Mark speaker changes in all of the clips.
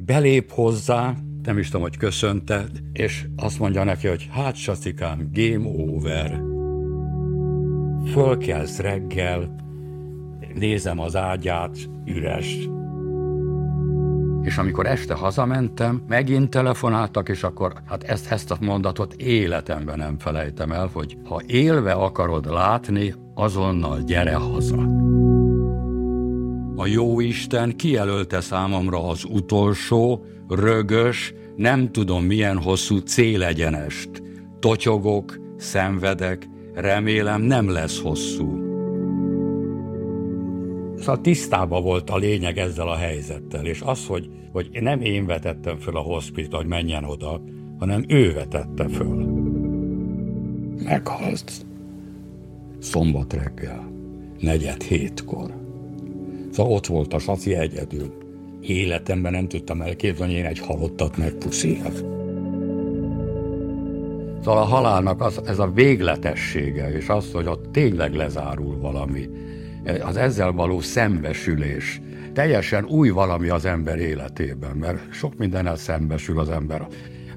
Speaker 1: belép hozzá, nem is tudom, hogy köszönte, és azt mondja neki, hogy hát sacikám, game over. Fölkelsz reggel, nézem az ágyát, üres. És amikor este hazamentem, megint telefonáltak, és akkor hát ezt, ezt a mondatot életemben nem felejtem el, hogy ha élve akarod látni, azonnal gyere haza. A jó Isten kijelölte számomra az utolsó, rögös, nem tudom milyen hosszú célegyenest. Totyogok, szenvedek, remélem nem lesz hosszú. Szóval tisztában volt a lényeg ezzel a helyzettel, és az, hogy, hogy nem én vetettem föl a hospit, hogy menjen oda, hanem ő vetette föl. Meghalt. Szombat reggel, negyed hétkor. Szóval ott volt a saci egyedül. Életemben nem tudtam elképzelni, én egy halottat megpuszíjak. Szóval a halálnak az, ez a végletessége, és az, hogy ott tényleg lezárul valami, az ezzel való szembesülés, teljesen új valami az ember életében, mert sok mindennel szembesül az ember,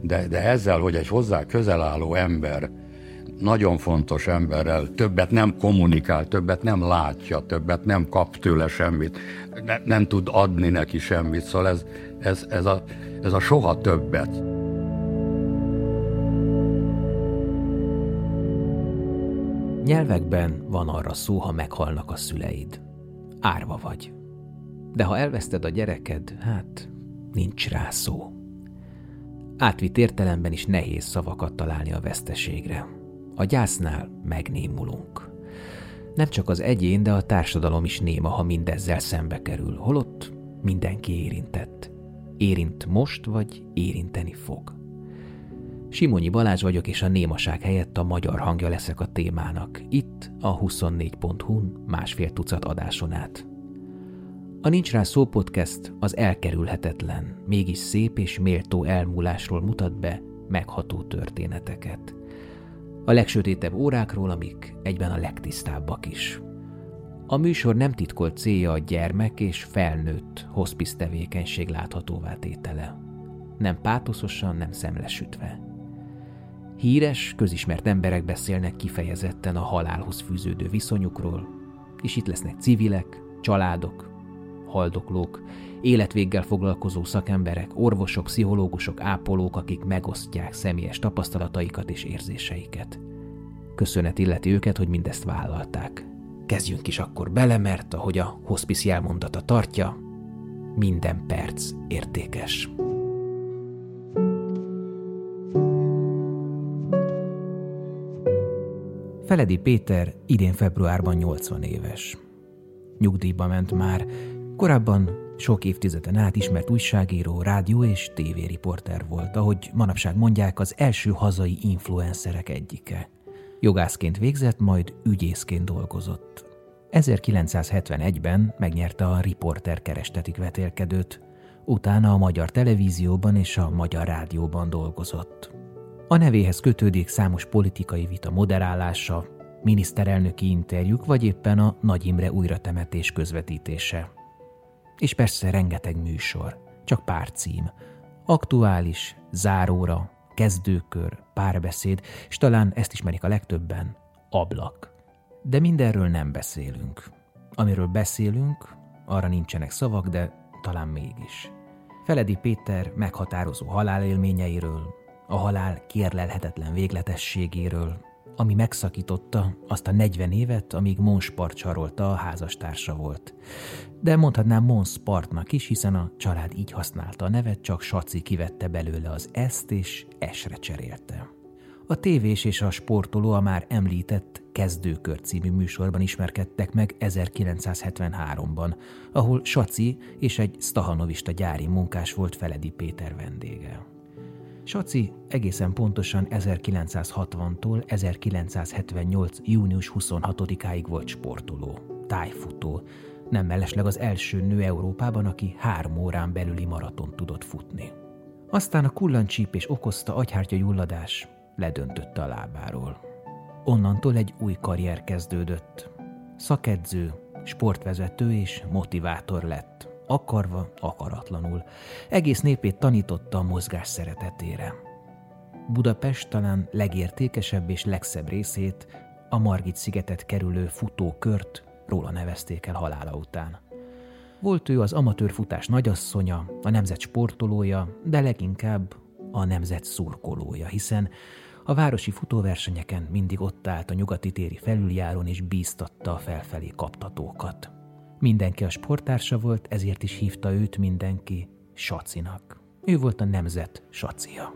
Speaker 1: de, de ezzel, hogy egy hozzá közel álló ember nagyon fontos emberrel többet nem kommunikál, többet nem látja, többet nem kap tőle semmit, ne, nem tud adni neki semmit, szóval ez, ez, ez, a, ez a soha többet.
Speaker 2: Nyelvekben van arra szó, ha meghalnak a szüleid. Árva vagy. De ha elveszted a gyereked, hát nincs rá szó. Átvitt értelemben is nehéz szavakat találni a veszteségre. A gyásznál megnémulunk. Nem csak az egyén, de a társadalom is néma, ha mindezzel szembe kerül, holott mindenki érintett. Érint most, vagy érinteni fog. Simonyi Balázs vagyok, és a némaság helyett a magyar hangja leszek a témának. Itt a 24.hu-n másfél tucat adáson át. A Nincs Rá Szó podcast az elkerülhetetlen, mégis szép és méltó elmúlásról mutat be megható történeteket. A legsötétebb órákról, amik egyben a legtisztábbak is. A műsor nem titkolt célja a gyermek és felnőtt hospice tevékenység láthatóvá tétele. Nem pátoszosan, nem szemlesütve. Híres, közismert emberek beszélnek kifejezetten a halálhoz fűződő viszonyukról, és itt lesznek civilek, családok, haldoklók, életvéggel foglalkozó szakemberek, orvosok, pszichológusok, ápolók, akik megosztják személyes tapasztalataikat és érzéseiket. Köszönet illeti őket, hogy mindezt vállalták. Kezdjünk is akkor bele, mert ahogy a hospice jelmondata tartja, minden perc értékes. Feledi Péter idén februárban 80 éves. Nyugdíjba ment már, korábban sok évtizeden át ismert újságíró, rádió és tévériporter volt, ahogy manapság mondják, az első hazai influencerek egyike. Jogászként végzett, majd ügyészként dolgozott. 1971-ben megnyerte a Riporter kerestetik vetélkedőt, utána a magyar televízióban és a magyar rádióban dolgozott. A nevéhez kötődik számos politikai vita moderálása, miniszterelnöki interjúk vagy éppen a Nagy Imre újratemetés közvetítése. És persze rengeteg műsor, csak pár cím. Aktuális, záróra, kezdőkör, párbeszéd, és talán ezt ismerik a legtöbben, ablak. De mindenről nem beszélünk. Amiről beszélünk, arra nincsenek szavak, de talán mégis. Feledi Péter meghatározó halálélményeiről, a halál kérlelhetetlen végletességéről, ami megszakította azt a 40 évet, amíg Monspart csarolta a házastársa volt. De mondhatnám Monspartnak is, hiszen a család így használta a nevet, csak Saci kivette belőle az ezt és esre cserélte. A tévés és a sportoló a már említett Kezdőkör című műsorban ismerkedtek meg 1973-ban, ahol Saci és egy stahanovista gyári munkás volt Feledi Péter vendége. Saci egészen pontosan 1960-tól 1978. június 26-áig volt sportoló, tájfutó, nem mellesleg az első nő Európában, aki három órán belüli maraton tudott futni. Aztán a kullancsípés okozta agyhártya gyulladás ledöntötte a lábáról. Onnantól egy új karrier kezdődött. Szakedző, sportvezető és motivátor lett akarva, akaratlanul. Egész népét tanította a mozgás szeretetére. Budapest talán legértékesebb és legszebb részét, a Margit szigetet kerülő futókört róla nevezték el halála után. Volt ő az amatőr futás nagyasszonya, a nemzet sportolója, de leginkább a nemzet szurkolója, hiszen a városi futóversenyeken mindig ott állt a nyugati téri felüljáron és bíztatta a felfelé kaptatókat. Mindenki a sporttársa volt, ezért is hívta őt mindenki Sacinak. Ő volt a nemzet Sacia.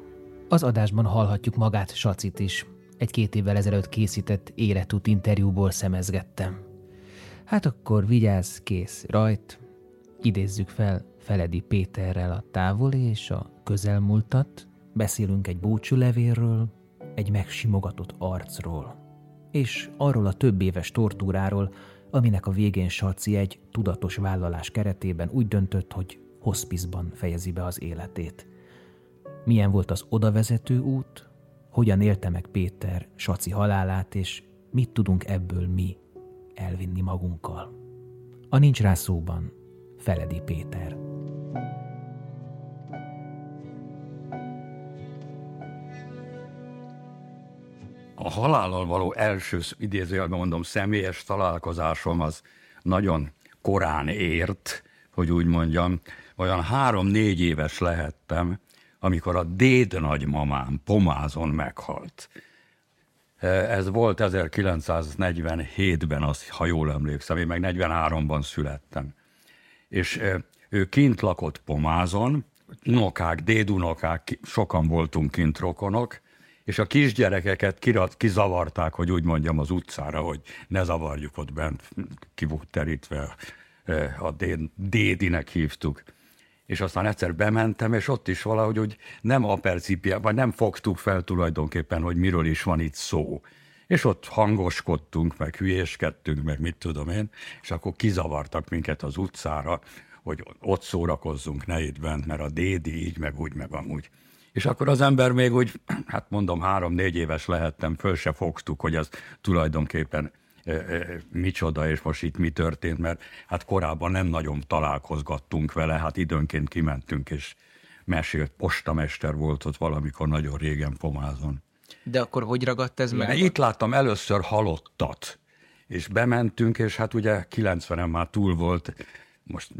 Speaker 2: Az adásban hallhatjuk magát Sacit is. Egy két évvel ezelőtt készített életút interjúból szemezgettem. Hát akkor vigyázz, kész, rajt. Idézzük fel Feledi Péterrel a távoli és a közelmúltat, beszélünk egy búcsúlevérről, egy megsimogatott arcról, és arról a több éves tortúráról, aminek a végén Saci egy tudatos vállalás keretében úgy döntött, hogy hospizban fejezi be az életét. Milyen volt az odavezető út, hogyan élte meg Péter Saci halálát, és mit tudunk ebből mi elvinni magunkkal. A Nincs rá szóban Feledi Péter.
Speaker 1: A halállal való első, idézőjelben mondom, személyes találkozásom az nagyon korán ért, hogy úgy mondjam, olyan három-négy éves lehettem, amikor a déd nagymamám pomázon meghalt. Ez volt 1947-ben, az, ha jól emlékszem, én meg 43-ban születtem. És ő kint lakott pomázon, unokák, dédunokák, sokan voltunk kint rokonok, és a kisgyerekeket kirat, kizavarták, hogy úgy mondjam, az utcára, hogy ne zavarjuk ott bent, ki volt terítve, a dédinek hívtuk. És aztán egyszer bementem, és ott is valahogy hogy nem apercipia, vagy nem fogtuk fel tulajdonképpen, hogy miről is van itt szó. És ott hangoskodtunk, meg hülyéskedtünk, meg mit tudom én, és akkor kizavartak minket az utcára, hogy ott szórakozzunk, ne itt bent, mert a dédi így, meg úgy, meg amúgy. És akkor az ember még úgy, hát mondom, három-négy éves lehettem, föl se fogtuk, hogy ez tulajdonképpen micsoda, és most itt mi történt, mert hát korábban nem nagyon találkozgattunk vele, hát időnként kimentünk, és mesélt, postamester volt ott valamikor nagyon régen Pomázon.
Speaker 3: De akkor hogy ragadt ez meg?
Speaker 1: Itt láttam először halottat, és bementünk, és hát ugye 90-en már túl volt, most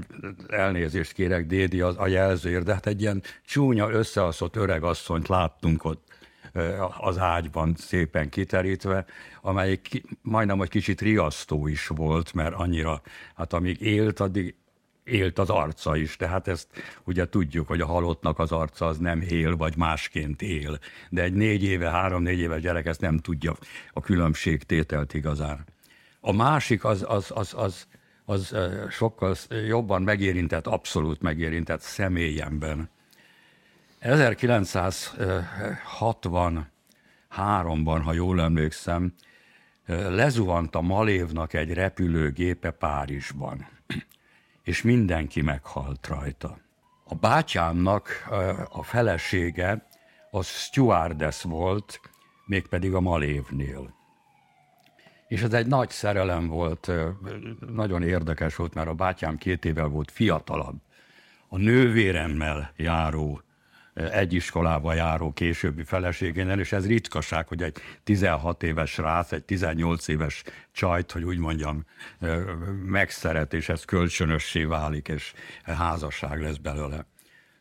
Speaker 1: elnézést kérek Dédi az, a jelzőért, de hát egy ilyen csúnya, összeaszott öreg asszonyt láttunk ott az ágyban szépen kiterítve, amelyik majdnem egy kicsit riasztó is volt, mert annyira, hát amíg élt, addig élt az arca is, tehát ezt ugye tudjuk, hogy a halottnak az arca az nem él, vagy másként él, de egy négy éve, három-négy éves gyerek ezt nem tudja a különbségtételt igazán. A másik az, az, az, az az sokkal jobban megérintett, abszolút megérintett személyemben. 1963-ban, ha jól emlékszem, lezuhant a Malévnak egy repülőgépe Párizsban, és mindenki meghalt rajta. A bátyámnak a felesége az stewardess volt, mégpedig a Malévnél. És ez egy nagy szerelem volt, nagyon érdekes volt, mert a bátyám két évvel volt fiatalabb. A nővéremmel járó, egy iskolába járó későbbi feleségénél, és ez ritkaság, hogy egy 16 éves rác, egy 18 éves csajt, hogy úgy mondjam, megszeret, és ez kölcsönössé válik, és házasság lesz belőle.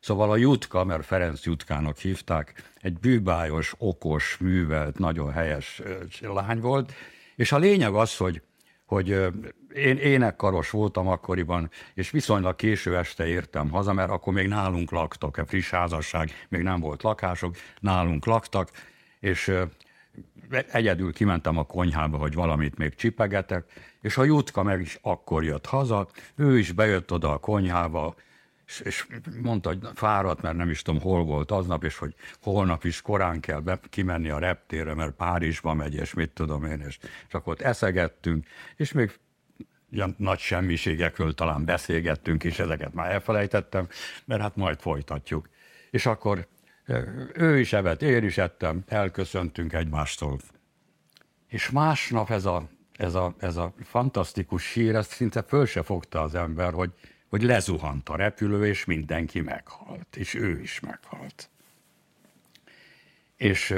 Speaker 1: Szóval a Jutka, mert Ferenc Jutkának hívták, egy bűbájos, okos, művelt, nagyon helyes lány volt, és a lényeg az, hogy, hogy én énekkaros voltam akkoriban, és viszonylag késő este értem haza, mert akkor még nálunk laktak, a friss házasság, még nem volt lakások, nálunk laktak, és egyedül kimentem a konyhába, hogy valamit még csipegetek, és a Jutka meg is akkor jött haza, ő is bejött oda a konyhába, és, és mondta, hogy fáradt, mert nem is tudom, hol volt aznap, és hogy holnap is korán kell be, kimenni a reptérre, mert Párizsba megy, és mit tudom én, és, akkor ott eszegettünk, és még ilyen nagy semmiségekről talán beszélgettünk, és ezeket már elfelejtettem, mert hát majd folytatjuk. És akkor ő is evett, én is ettem, elköszöntünk egymástól. És másnap ez a, ez a, ez a fantasztikus sír, ezt szinte föl se fogta az ember, hogy hogy lezuhant a repülő, és mindenki meghalt, és ő is meghalt. És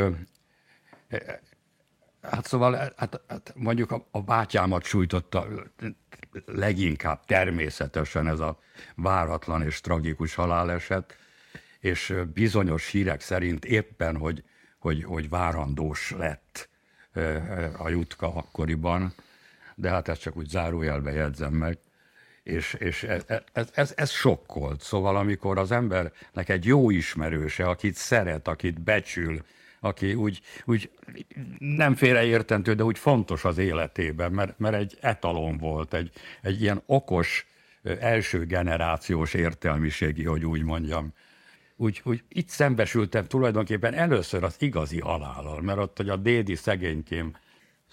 Speaker 1: hát szóval hát, hát mondjuk a, a bátyámat sújtotta leginkább természetesen ez a váratlan és tragikus haláleset, és bizonyos hírek szerint éppen, hogy, hogy, hogy várandós lett a jutka akkoriban, de hát ezt csak úgy zárójelbe jegyzem meg, és, és ez, ez, ez, ez sokkolt. Szóval amikor az embernek egy jó ismerőse, akit szeret, akit becsül, aki úgy, úgy nem félreértentő, de úgy fontos az életében, mert, mert egy etalon volt, egy, egy ilyen okos, első generációs értelmiségi, hogy úgy mondjam. Úgy, úgy itt szembesültem tulajdonképpen először az igazi halállal, mert ott, hogy a dédi szegénykém,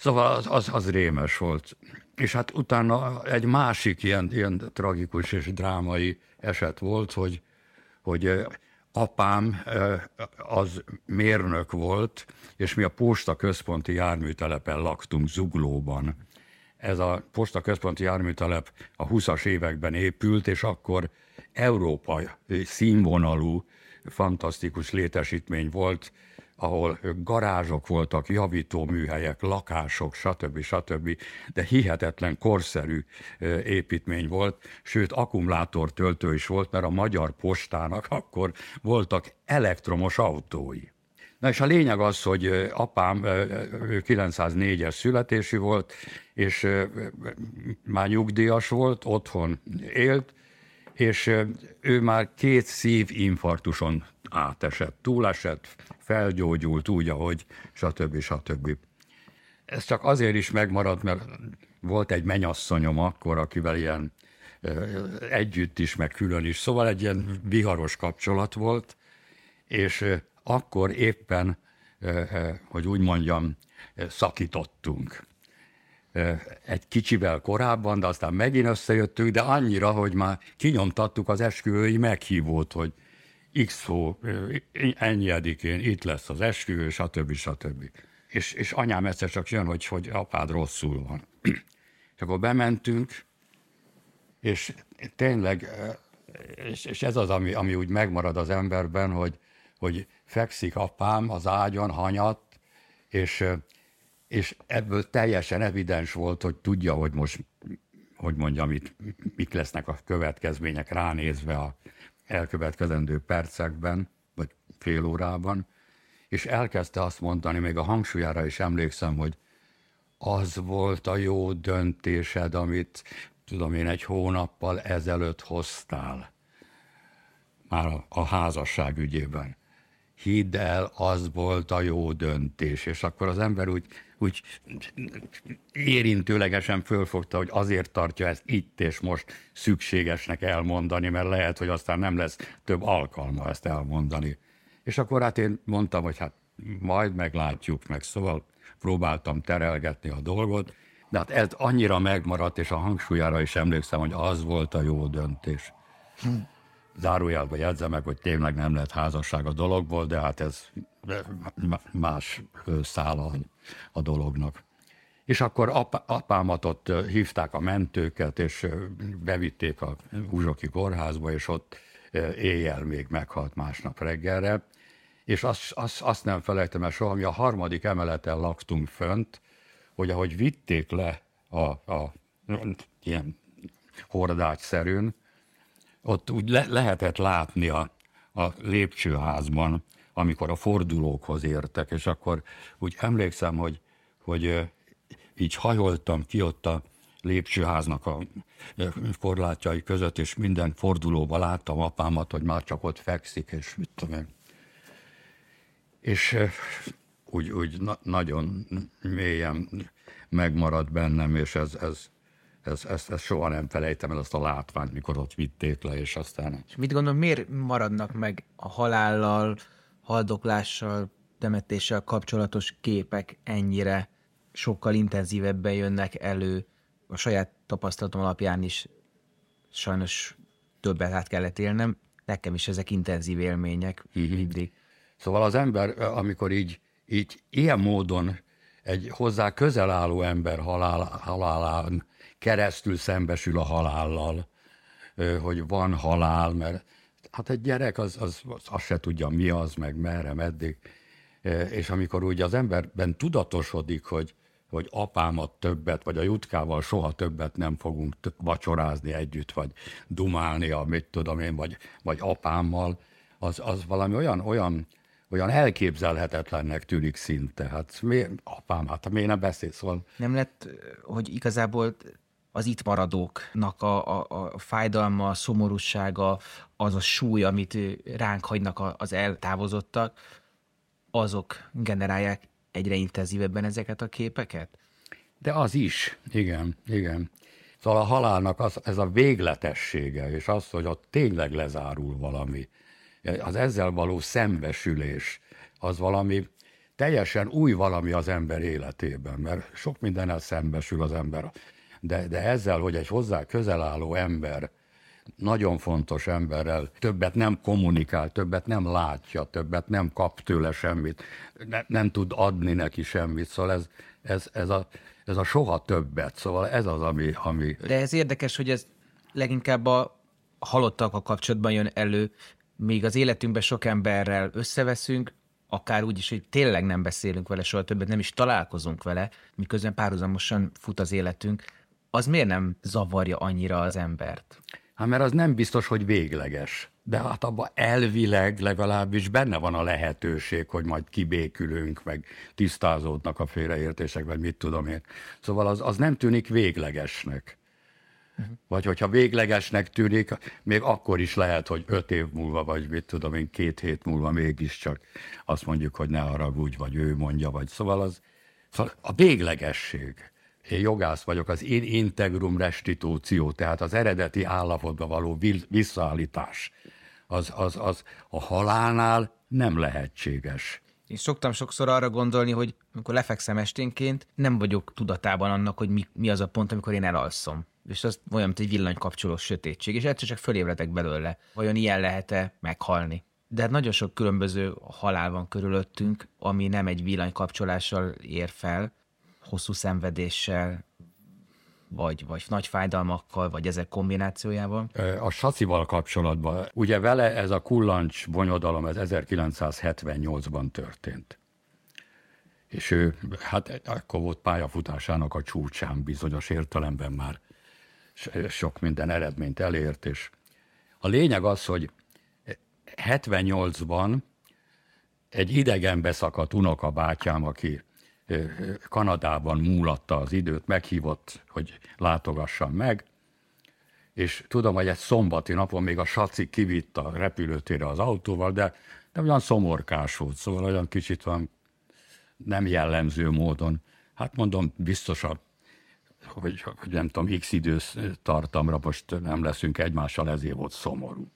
Speaker 1: szóval az, az, az rémes volt. És hát utána egy másik ilyen, ilyen tragikus és drámai eset volt, hogy, hogy apám az mérnök volt, és mi a Posta központi járműtelepen laktunk Zuglóban. Ez a Posta központi járműtelep a 20-as években épült, és akkor Európa színvonalú, fantasztikus létesítmény volt, ahol garázsok voltak, javító műhelyek, lakások, stb. stb. De hihetetlen korszerű építmény volt, sőt akkumulátortöltő is volt, mert a magyar postának akkor voltak elektromos autói. Na és a lényeg az, hogy apám 904-es születésű volt, és már nyugdíjas volt, otthon élt, és ő már két szívinfarktuson átesett, túlesett, felgyógyult úgy, ahogy stb. stb. Ez csak azért is megmaradt, mert volt egy menyasszonyom akkor, akivel ilyen együtt is, meg külön is, szóval egy ilyen viharos kapcsolat volt, és akkor éppen, hogy úgy mondjam, szakítottunk. Egy kicsivel korábban, de aztán megint összejöttünk, de annyira, hogy már kinyomtattuk az esküvői meghívót, hogy X szó, edikén itt lesz az esküvő, stb. stb. És, és anyám egyszer csak jön, hogy, hogy apád rosszul van. és akkor bementünk, és tényleg, és, és ez az, ami, ami úgy megmarad az emberben, hogy, hogy fekszik apám az ágyon, hanyat, és, és ebből teljesen evidens volt, hogy tudja, hogy most, hogy mondjam, itt, mik lesznek a következmények ránézve a, elkövetkezendő percekben, vagy fél órában, és elkezdte azt mondani, még a hangsúlyára is emlékszem, hogy az volt a jó döntésed, amit tudom én egy hónappal ezelőtt hoztál, már a, a házasság ügyében. Hidd el, az volt a jó döntés, és akkor az ember úgy úgy érintőlegesen fölfogta, hogy azért tartja ezt itt és most szükségesnek elmondani, mert lehet, hogy aztán nem lesz több alkalma ezt elmondani. És akkor hát én mondtam, hogy hát majd meglátjuk meg, szóval próbáltam terelgetni a dolgot, de hát ez annyira megmaradt, és a hangsúlyára is emlékszem, hogy az volt a jó döntés. Zárójelben jegyzem meg, hogy tényleg nem lett házasság a dologból, de hát ez más szála a dolognak. És akkor ap- apámat ott hívták a mentőket, és bevitték a Uzsoki kórházba, és ott éjjel még meghalt másnap reggelre. És azt, azt, azt nem felejtem el soha, mi a harmadik emeleten laktunk fönt, hogy ahogy vitték le a, a ilyen hordágyszerűn, ott úgy le, lehetett látni a, a lépcsőházban, amikor a fordulókhoz értek, és akkor úgy emlékszem, hogy, hogy így hajoltam ki ott a lépcsőháznak a korlátjai között, és minden fordulóban láttam apámat, hogy már csak ott fekszik, és mit tudom én. És úgy, úgy na- nagyon mélyen megmaradt bennem, és ez, ez, ez, ez, ez soha nem felejtem el azt a látványt, mikor ott vitték le, és aztán... És
Speaker 2: mit gondol, miért maradnak meg a halállal, haldoklással, temetéssel kapcsolatos képek ennyire sokkal intenzívebben jönnek elő. A saját tapasztalatom alapján is sajnos többet át kellett élnem. Nekem is ezek intenzív élmények uh-huh. mindig.
Speaker 1: Szóval az ember, amikor így, így ilyen módon egy hozzá közel álló ember halál, halálán keresztül szembesül a halállal, hogy van halál, mert hát egy gyerek az, az, az azt se tudja, mi az, meg merre, meddig. És amikor úgy az emberben tudatosodik, hogy, hogy apámat többet, vagy a jutkával soha többet nem fogunk vacsorázni együtt, vagy dumálni, amit tudom én, vagy, vagy apámmal, az, az valami olyan, olyan, olyan elképzelhetetlennek tűnik szinte. Hát miért, apám, hát miért nem beszél, szóval...
Speaker 2: Nem lett, hogy igazából az itt maradóknak a, a, a fájdalma, a szomorúsága, az a súly, amit ránk hagynak az eltávozottak, azok generálják egyre intenzívebben ezeket a képeket?
Speaker 1: De az is, igen, igen. Szóval a halálnak az, ez a végletessége, és az, hogy ott tényleg lezárul valami, az ezzel való szembesülés, az valami teljesen új valami az ember életében, mert sok mindennel szembesül az ember de, de ezzel, hogy egy hozzá közel álló ember, nagyon fontos emberrel többet nem kommunikál, többet nem látja, többet nem kap tőle semmit, ne, nem tud adni neki semmit, szóval ez, ez, ez, a, ez a soha többet, szóval ez az, ami, ami...
Speaker 2: De ez érdekes, hogy ez leginkább a halottak a kapcsolatban jön elő, még az életünkben sok emberrel összeveszünk, akár úgy is, hogy tényleg nem beszélünk vele soha többet, nem is találkozunk vele, miközben párhuzamosan fut az életünk, az miért nem zavarja annyira az embert?
Speaker 1: Hát mert az nem biztos, hogy végleges. De hát abban elvileg legalábbis benne van a lehetőség, hogy majd kibékülünk, meg tisztázódnak a félreértések, vagy mit tudom én. Szóval az, az nem tűnik véglegesnek. Uh-huh. Vagy hogyha véglegesnek tűnik, még akkor is lehet, hogy öt év múlva, vagy mit tudom én, két hét múlva mégiscsak azt mondjuk, hogy ne haragudj, vagy ő mondja, vagy szóval az szóval a véglegesség én jogász vagyok, az in integrum restitúció, tehát az eredeti állapotba való visszaállítás, az, az, az a halálnál nem lehetséges.
Speaker 2: Én szoktam sokszor arra gondolni, hogy amikor lefekszem esténként, nem vagyok tudatában annak, hogy mi, mi az a pont, amikor én elalszom. És az olyan, mint egy villanykapcsolós sötétség, és egyszer csak fölébredek belőle. Vajon ilyen lehet-e meghalni? De hát nagyon sok különböző halál van körülöttünk, ami nem egy villanykapcsolással ér fel, hosszú szenvedéssel, vagy, vagy nagy fájdalmakkal, vagy ezek kombinációjával?
Speaker 1: A sacival kapcsolatban, ugye vele ez a kullancs bonyodalom, ez 1978-ban történt. És ő, hát akkor volt pályafutásának a csúcsán bizonyos értelemben már sok minden eredményt elért, és a lényeg az, hogy 78-ban egy idegen beszakadt unokabátyám, aki Kanadában múlatta az időt, meghívott, hogy látogassam meg, és tudom, hogy egy szombati napon még a saci kivitt a repülőtérre az autóval, de, de olyan szomorkás volt, szóval olyan kicsit van nem jellemző módon. Hát mondom, biztosan, hogy, hogy nem tudom, x idős tartamra most nem leszünk egymással, ezért volt szomorú.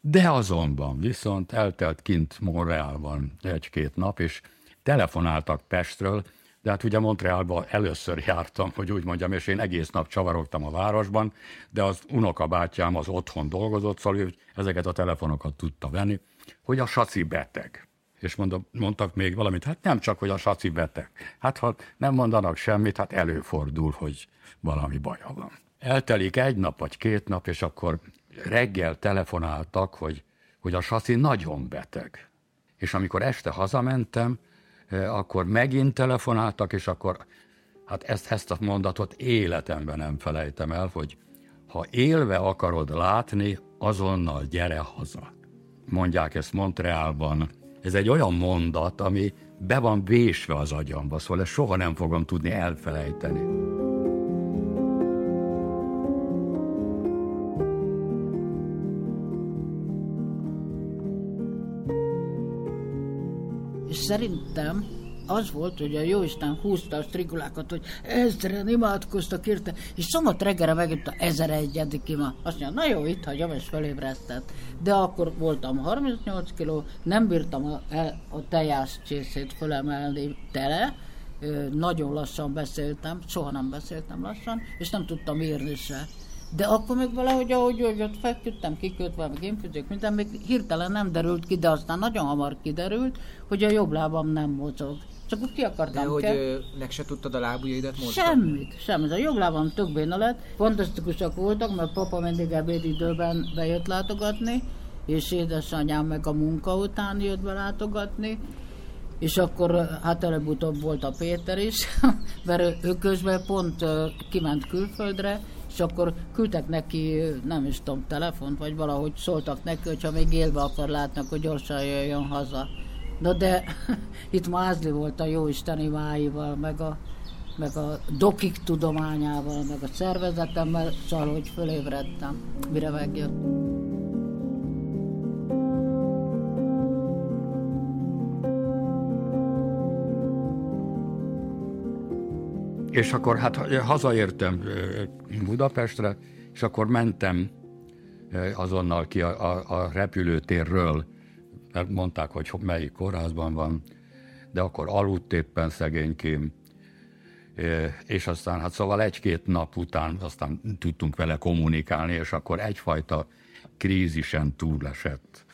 Speaker 1: De azonban viszont eltelt kint Montrealban egy-két nap, és telefonáltak Pestről, de hát ugye Montrealban először jártam, hogy úgy mondjam, és én egész nap csavarogtam a városban, de az unokabátyám az otthon dolgozott, szóval ő ezeket a telefonokat tudta venni, hogy a saci beteg. És mondom, mondtak még valamit, hát nem csak, hogy a saci beteg. Hát ha nem mondanak semmit, hát előfordul, hogy valami baja van. Eltelik egy nap vagy két nap, és akkor reggel telefonáltak, hogy, hogy a saci nagyon beteg. És amikor este hazamentem, akkor megint telefonáltak, és akkor hát ezt, ezt a mondatot életemben nem felejtem el, hogy ha élve akarod látni, azonnal gyere haza. Mondják ezt Montrealban. Ez egy olyan mondat, ami be van vésve az agyamba, szóval ezt soha nem fogom tudni elfelejteni.
Speaker 4: Szerintem az volt, hogy a Jóisten húzta a strigulákat, hogy ezren imádkoztak érte, és szombat reggelre megint a 1001. ima. Azt mondja, na jó, itt hagyom, és felébresztett. De akkor voltam 38 kiló, nem bírtam a, a tejász csészét fölemelni tele, nagyon lassan beszéltem, soha nem beszéltem lassan, és nem tudtam írni se. De akkor még valahogy, ahogy hogy ott feküdtem, kikötve, meg infüzők, minden még hirtelen nem derült ki, de aztán nagyon hamar kiderült, hogy a jobb lábam nem mozog. Csak úgy ki akartam
Speaker 2: De hogy
Speaker 4: ke-
Speaker 2: ö, meg se tudtad a lábujjaidat mozgatni?
Speaker 4: Semmit, semmit. A jobb lábam tök béna lett. Fantasztikusak voltak, mert papa mindig ebédidőben bejött látogatni, és édesanyám meg a munka után jött be látogatni, és akkor hát előbb-utóbb volt a Péter is, mert ő- ő közben pont kiment külföldre, és akkor küldtek neki, nem is tudom, telefont, vagy valahogy szóltak neki, hogyha még élve akar látni, akkor gyorsan jöjjön haza. Na de itt Mázli volt a jóisten imáival, meg a, meg a dokik tudományával, meg a szervezetemmel, szóval, hogy fölébredtem, mire megjött.
Speaker 1: És akkor hát hazaértem Budapestre, és akkor mentem azonnal ki a, a, a repülőtérről, mert mondták, hogy ho- melyik kórházban van, de akkor aludt éppen szegénykém, és aztán hát szóval egy-két nap után aztán tudtunk vele kommunikálni, és akkor egyfajta krízisen túlesett.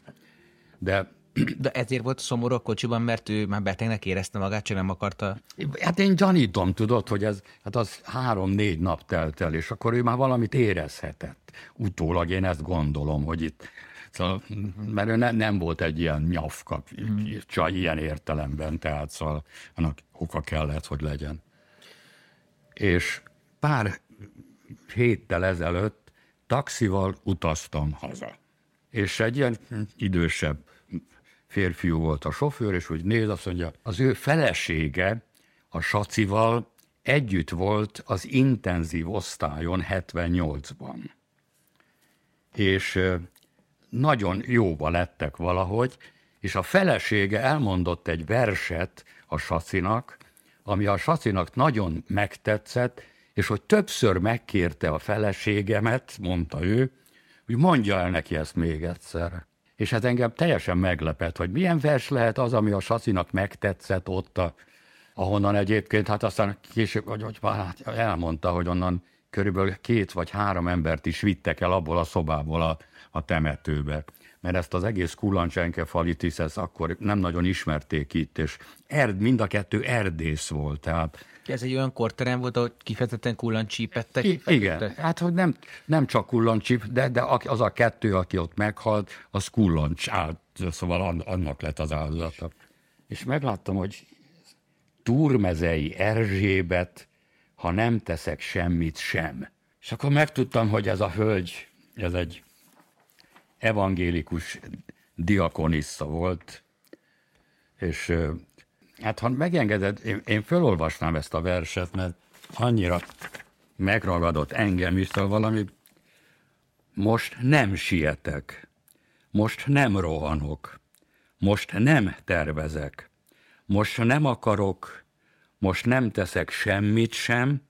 Speaker 1: De
Speaker 2: De ezért volt szomorú a kocsiban, mert ő már betegnek érezte magát, csak nem akarta.
Speaker 1: Hát én gyanítom, tudod, hogy ez, hát az három-négy nap telt el, és akkor ő már valamit érezhetett. Utólag én ezt gondolom, hogy itt, szóval, mert ő ne, nem volt egy ilyen nyafka, csaj ilyen értelemben, tehát szóval annak oka kellett, hogy legyen. És pár héttel ezelőtt taxival utaztam haza. És egy ilyen idősebb férfiú volt a sofőr, és úgy néz, azt mondja, az ő felesége a Sacival együtt volt az intenzív osztályon 78-ban. És nagyon jóba lettek valahogy, és a felesége elmondott egy verset a Sacinak, ami a Sacinak nagyon megtetszett, és hogy többször megkérte a feleségemet, mondta ő, hogy mondja el neki ezt még egyszer. És hát engem teljesen meglepett, hogy milyen vers lehet az, ami a Sacinak megtetszett ott, a, ahonnan egyébként, hát aztán később, vagy, vagy hát elmondta, hogy onnan körülbelül két vagy három embert is vittek el abból a szobából a, a temetőbe. Mert ezt az egész kullancsenkefalitis, ezt akkor nem nagyon ismerték itt, és erd, mind a kettő erdész volt, tehát
Speaker 2: Ez egy olyan korterem volt, ahol kifejezetten kullancsípettek.
Speaker 1: I- igen, hát hogy nem, nem csak kullancsip, de, de az a kettő, aki ott meghalt, az kullancs állt, szóval an- annak lett az áldozata. És megláttam, hogy Túrmezei Erzsébet, ha nem teszek semmit sem. És akkor megtudtam, hogy ez a hölgy, ez egy evangélikus diakonissa volt, és hát ha megengeded, én, én felolvasnám ezt a verset, mert annyira megragadott engem is, szóval valami most nem sietek, most nem rohanok, most nem tervezek, most nem akarok, most nem teszek semmit sem,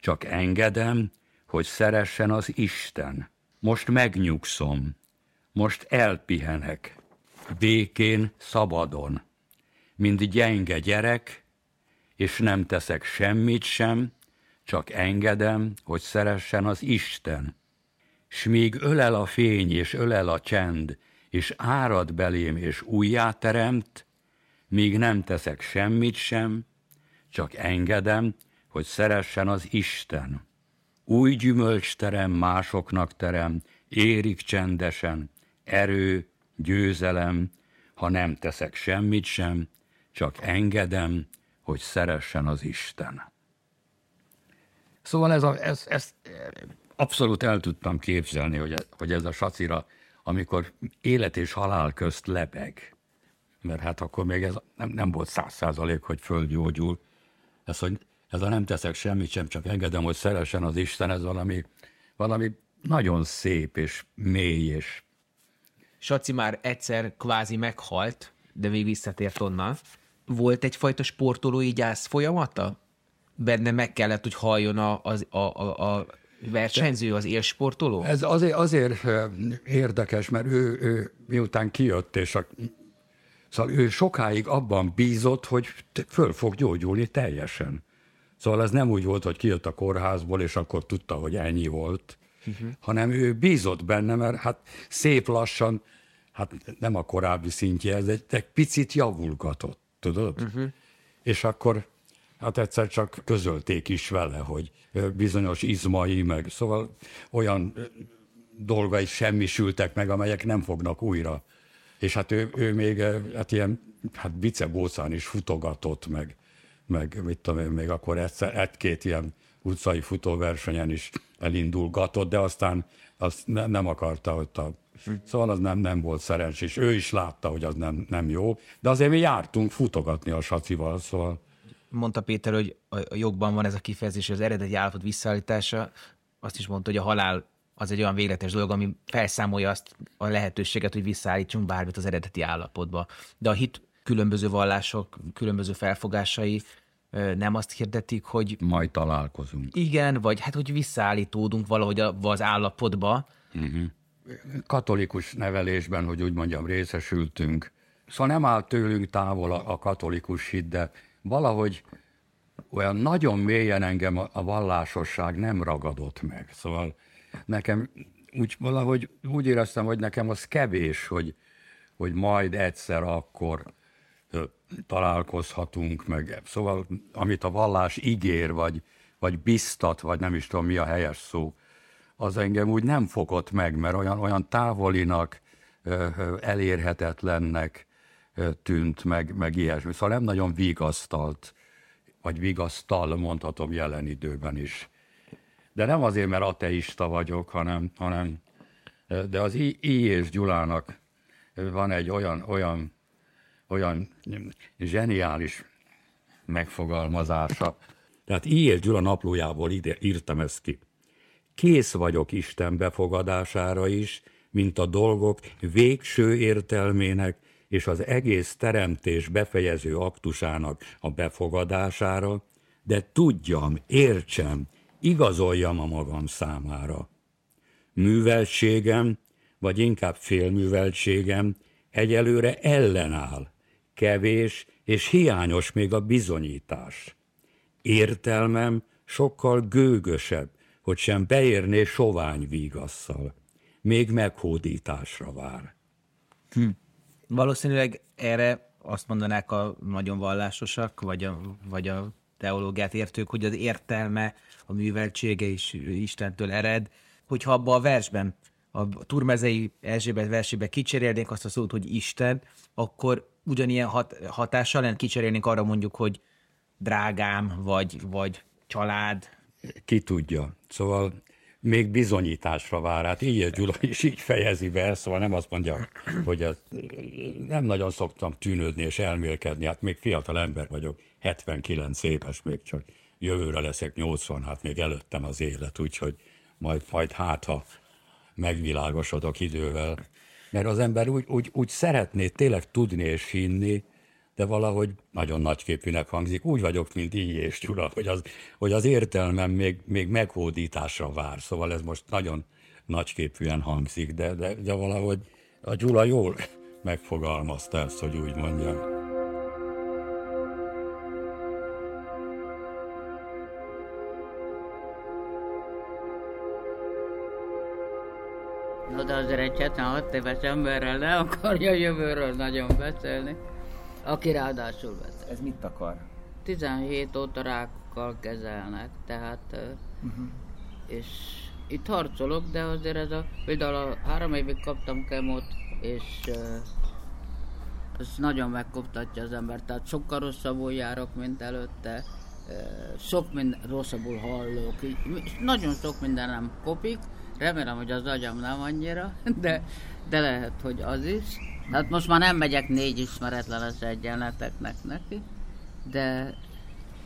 Speaker 1: csak engedem, hogy szeressen az Isten. Most megnyugszom, most elpihenek, békén, szabadon, mint gyenge gyerek, és nem teszek semmit sem, csak engedem, hogy szeressen az Isten. S míg ölel a fény, és ölel a csend, és árad belém, és újjáteremt, míg nem teszek semmit sem, csak engedem, hogy szeressen az Isten. Új gyümölcs terem, másoknak terem, érik csendesen, erő, győzelem, ha nem teszek semmit sem, csak engedem, hogy szeressen az Isten. Szóval ez, a, ez, ez abszolút el tudtam képzelni, hogy, hogy ez a sacira, amikor élet és halál közt lebeg, mert hát akkor még ez nem, nem volt száz százalék, hogy földgyógyul. Ez, hogy ez a nem teszek semmit sem, csak engedem, hogy szeressen az Isten, ez valami, valami nagyon szép és mély és
Speaker 2: Saci már egyszer kvázi meghalt, de még visszatért onnan. Volt egyfajta sportolói gyász folyamata? Benne meg kellett, hogy halljon a, az, a, a, a versenyző, az élsportoló?
Speaker 1: Ez azért, azért érdekes, mert ő, ő miután kijött, és a, szóval ő sokáig abban bízott, hogy föl fog gyógyulni teljesen. Szóval ez nem úgy volt, hogy kijött a kórházból, és akkor tudta, hogy ennyi volt, uh-huh. hanem ő bízott benne, mert hát szép lassan, hát nem a korábbi szintje, ez egy, egy picit javulgatott, tudod? Uh-huh. És akkor hát egyszer csak közölték is vele, hogy bizonyos izmai, meg szóval olyan dolgai semmisültek meg, amelyek nem fognak újra. És hát ő, ő még hát ilyen hát bicebócán is futogatott, meg, meg mit tudom én, még akkor egyszer, egy-két ilyen utcai futóversenyen is elindulgatott, de aztán azt ne, nem akarta, hogy a Szóval az nem, nem volt szerencsés. Ő is látta, hogy az nem, nem jó, de azért mi jártunk futogatni a sacival, szóval
Speaker 2: mondta Péter, hogy a jogban van ez a kifejezés, hogy az eredeti állapot visszaállítása, azt is mondta, hogy a halál az egy olyan végletes dolog, ami felszámolja azt a lehetőséget, hogy visszaállítsunk bármit az eredeti állapotba. De a hit különböző vallások, különböző felfogásai nem azt hirdetik, hogy...
Speaker 1: Majd találkozunk.
Speaker 2: Igen, vagy hát, hogy visszaállítódunk valahogy az állapotba. Uh-huh.
Speaker 1: Katolikus nevelésben, hogy úgy mondjam, részesültünk. Szóval nem áll tőlünk távol a, a katolikus hit, de valahogy olyan nagyon mélyen engem a, a vallásosság nem ragadott meg. Szóval nekem úgy valahogy úgy éreztem, hogy nekem az kevés, hogy, hogy majd egyszer akkor találkozhatunk, meg szóval amit a vallás ígér, vagy, vagy biztat, vagy nem is tudom mi a helyes szó, az engem úgy nem fogott meg, mert olyan, olyan távolinak, elérhetetlennek, tűnt, meg, meg ilyesmi. Szóval nem nagyon vigasztalt, vagy vigasztal, mondhatom jelen időben is. De nem azért, mert ateista vagyok, hanem, hanem de az I, I és Gyulának van egy olyan, olyan, olyan zseniális megfogalmazása. Tehát I és Gyula naplójából ide írtam ezt ki. Kész vagyok Isten befogadására is, mint a dolgok végső értelmének és az egész teremtés befejező aktusának a befogadására, de tudjam, értsem, igazoljam a magam számára. Műveltségem, vagy inkább félműveltségem egyelőre ellenáll, kevés és hiányos még a bizonyítás. Értelmem sokkal gőgösebb, hogy sem beérné sovány vígasszal. Még meghódításra vár.
Speaker 2: Hm. Valószínűleg erre azt mondanák a nagyon vallásosak, vagy a, vagy a teológiát értők, hogy az értelme, a műveltsége is Istentől ered, hogyha abba a versben, a turmezei Erzsébet versébe kicserélnénk azt a szót, hogy Isten, akkor ugyanilyen hat, hatással lenne kicserélnénk arra mondjuk, hogy drágám, vagy, vagy család.
Speaker 1: Ki tudja. Szóval még bizonyításra vár. Hát így Gyula is így fejezi be, szóval nem azt mondja, hogy ez, nem nagyon szoktam tűnődni és elmélkedni, hát még fiatal ember vagyok, 79 éves még csak, jövőre leszek 80, hát még előttem az élet, úgyhogy majd, majd hát, ha megvilágosodok idővel. Mert az ember úgy, úgy, úgy szeretné tényleg tudni és hinni, de valahogy nagyon nagyképűnek hangzik. Úgy vagyok, mint így és Gyula, hogy az, hogy az értelmem még, még meghódításra vár. Szóval ez most nagyon nagyképűen hangzik, de, de, de valahogy a Gyula jól megfogalmazta ezt, hogy úgy mondjam.
Speaker 4: Na de azért egy 76 éves emberrel ne akarja jövőről nagyon beszélni aki ráadásul vesz.
Speaker 2: Ez mit akar?
Speaker 4: 17 óta rákkal kezelnek, tehát uh-huh. és itt harcolok, de azért ez a, például a három évig kaptam kemot, és ez nagyon megkoptatja az embert, tehát sokkal rosszabbul járok, mint előtte, sok minden rosszabbul hallok, nagyon sok minden nem kopik, remélem, hogy az agyam nem annyira, de, de lehet, hogy az is, Hát most már nem megyek négy ismeretlenes egyenleteknek neki, de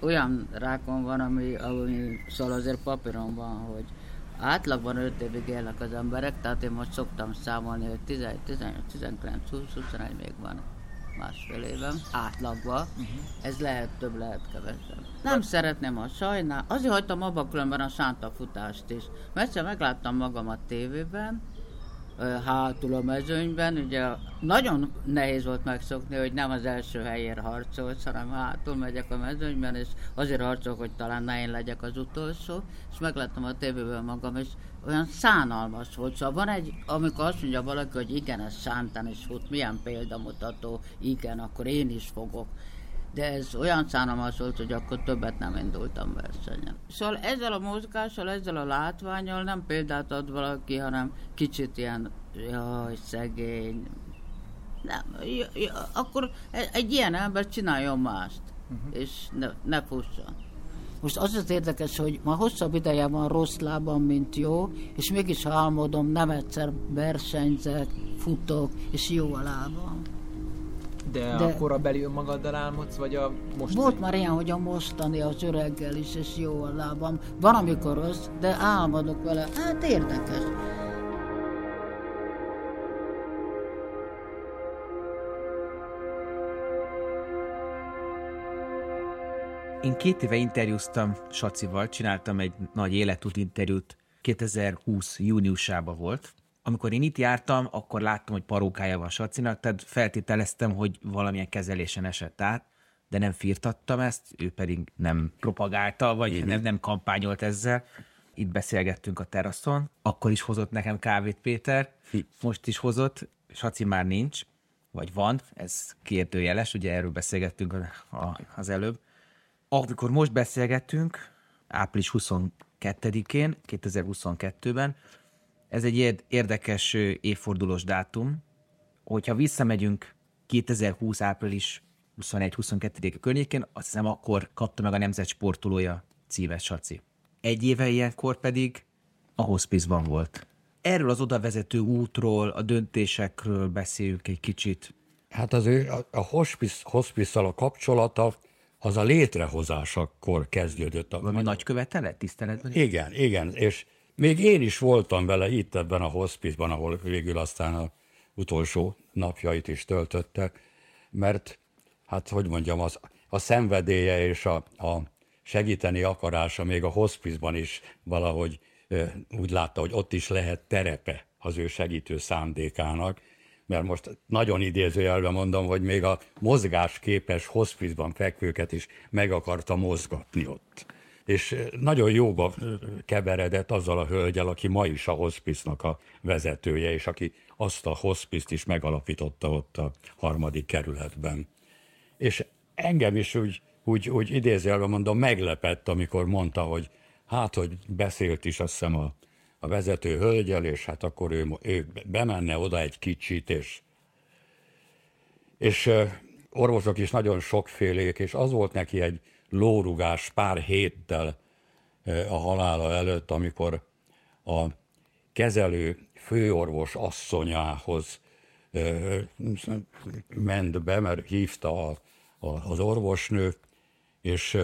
Speaker 4: olyan rákon van, ami, ami szóval azért papíron van, hogy átlagban 5 évig élnek az emberek, tehát én most szoktam számolni, hogy 11, 18, 19, 20, 21 még van másfél évem, átlagban. Uh-huh. Ez lehet több, lehet kevesebb. Nem De... szeretném a sajnál. Azért hagytam abba különben a sántafutást is. Mert egyszer megláttam magam a tévében, hátul a mezőnyben. Ugye nagyon nehéz volt megszokni, hogy nem az első helyért harcolsz, hanem hátul megyek a mezőnyben, és azért harcolok, hogy talán ne én legyek az utolsó, és megláttam a tévében magam, és olyan szánalmas volt. Szóval van egy, amikor azt mondja valaki, hogy igen, ez sántán is fut, milyen példamutató, igen, akkor én is fogok de ez olyan szánalmas volt, hogy akkor többet nem indultam versenyen. Szóval ezzel a mozgással, ezzel a látványal nem példát ad valaki, hanem kicsit ilyen, jaj, szegény, nem, akkor egy ilyen ember csináljon mást, uh-huh. és ne, ne fussa. Most az az érdekes, hogy ma hosszabb ideje van rossz lábam, mint jó, és mégis álmodom, nem egyszer versenyzek, futok, és jó a lábam.
Speaker 2: De, de a korabeli önmagaddal álmodsz, vagy a mostani?
Speaker 4: Volt már ilyen, hogy a mostani az öreggel is, és jó a lábam. Van, amikor rossz, de álmodok vele. Hát érdekes.
Speaker 2: Én két éve interjúztam Sacival, csináltam egy nagy életút interjút, 2020 júniusában volt, amikor én itt jártam, akkor láttam, hogy parókája van Sacinak, tehát feltételeztem, hogy valamilyen kezelésen esett át, de nem firtattam ezt, ő pedig nem propagálta, vagy nem, nem kampányolt ezzel. Itt beszélgettünk a teraszon, akkor is hozott nekem kávét Péter, most is hozott, Saci már nincs, vagy van, ez kérdőjeles, ugye erről beszélgettünk a, a, az előbb. Amikor most beszélgettünk, április 22-én, 2022-ben, ez egy érdekes évfordulós dátum, hogyha visszamegyünk 2020 április 21-22 környékén, azt hiszem akkor kapta meg a nemzet sportolója címet Saci. Egy éve ilyenkor pedig a hospice volt. Erről az odavezető útról, a döntésekről beszéljünk egy kicsit.
Speaker 1: Hát az ő, a, a hospice, hospice a kapcsolata az a létrehozásakor kezdődött.
Speaker 2: Valami nagy követelet, tiszteletben?
Speaker 1: Igen, igen, és még én is voltam vele itt ebben a hospice ahol végül aztán a utolsó napjait is töltötte, mert hát hogy mondjam, az, a szenvedélye és a, a segíteni akarása még a hospice is valahogy úgy látta, hogy ott is lehet terepe az ő segítő szándékának, mert most nagyon idézőjelben mondom, hogy még a mozgásképes hospice fekvőket is meg akarta mozgatni ott és nagyon jóba keveredett azzal a hölgyel, aki ma is a hospice a vezetője, és aki azt a hospice is megalapította ott a harmadik kerületben. És engem is úgy, úgy, úgy idézőjelben mondom, meglepett, amikor mondta, hogy hát, hogy beszélt is azt hiszem a, a vezető hölgyel, és hát akkor ő, ő bemenne oda egy kicsit, és, és orvosok is nagyon sokfélék, és az volt neki egy lórugás pár héttel a halála előtt, amikor a kezelő főorvos asszonyához ment be, mert hívta a, a, az orvosnő, és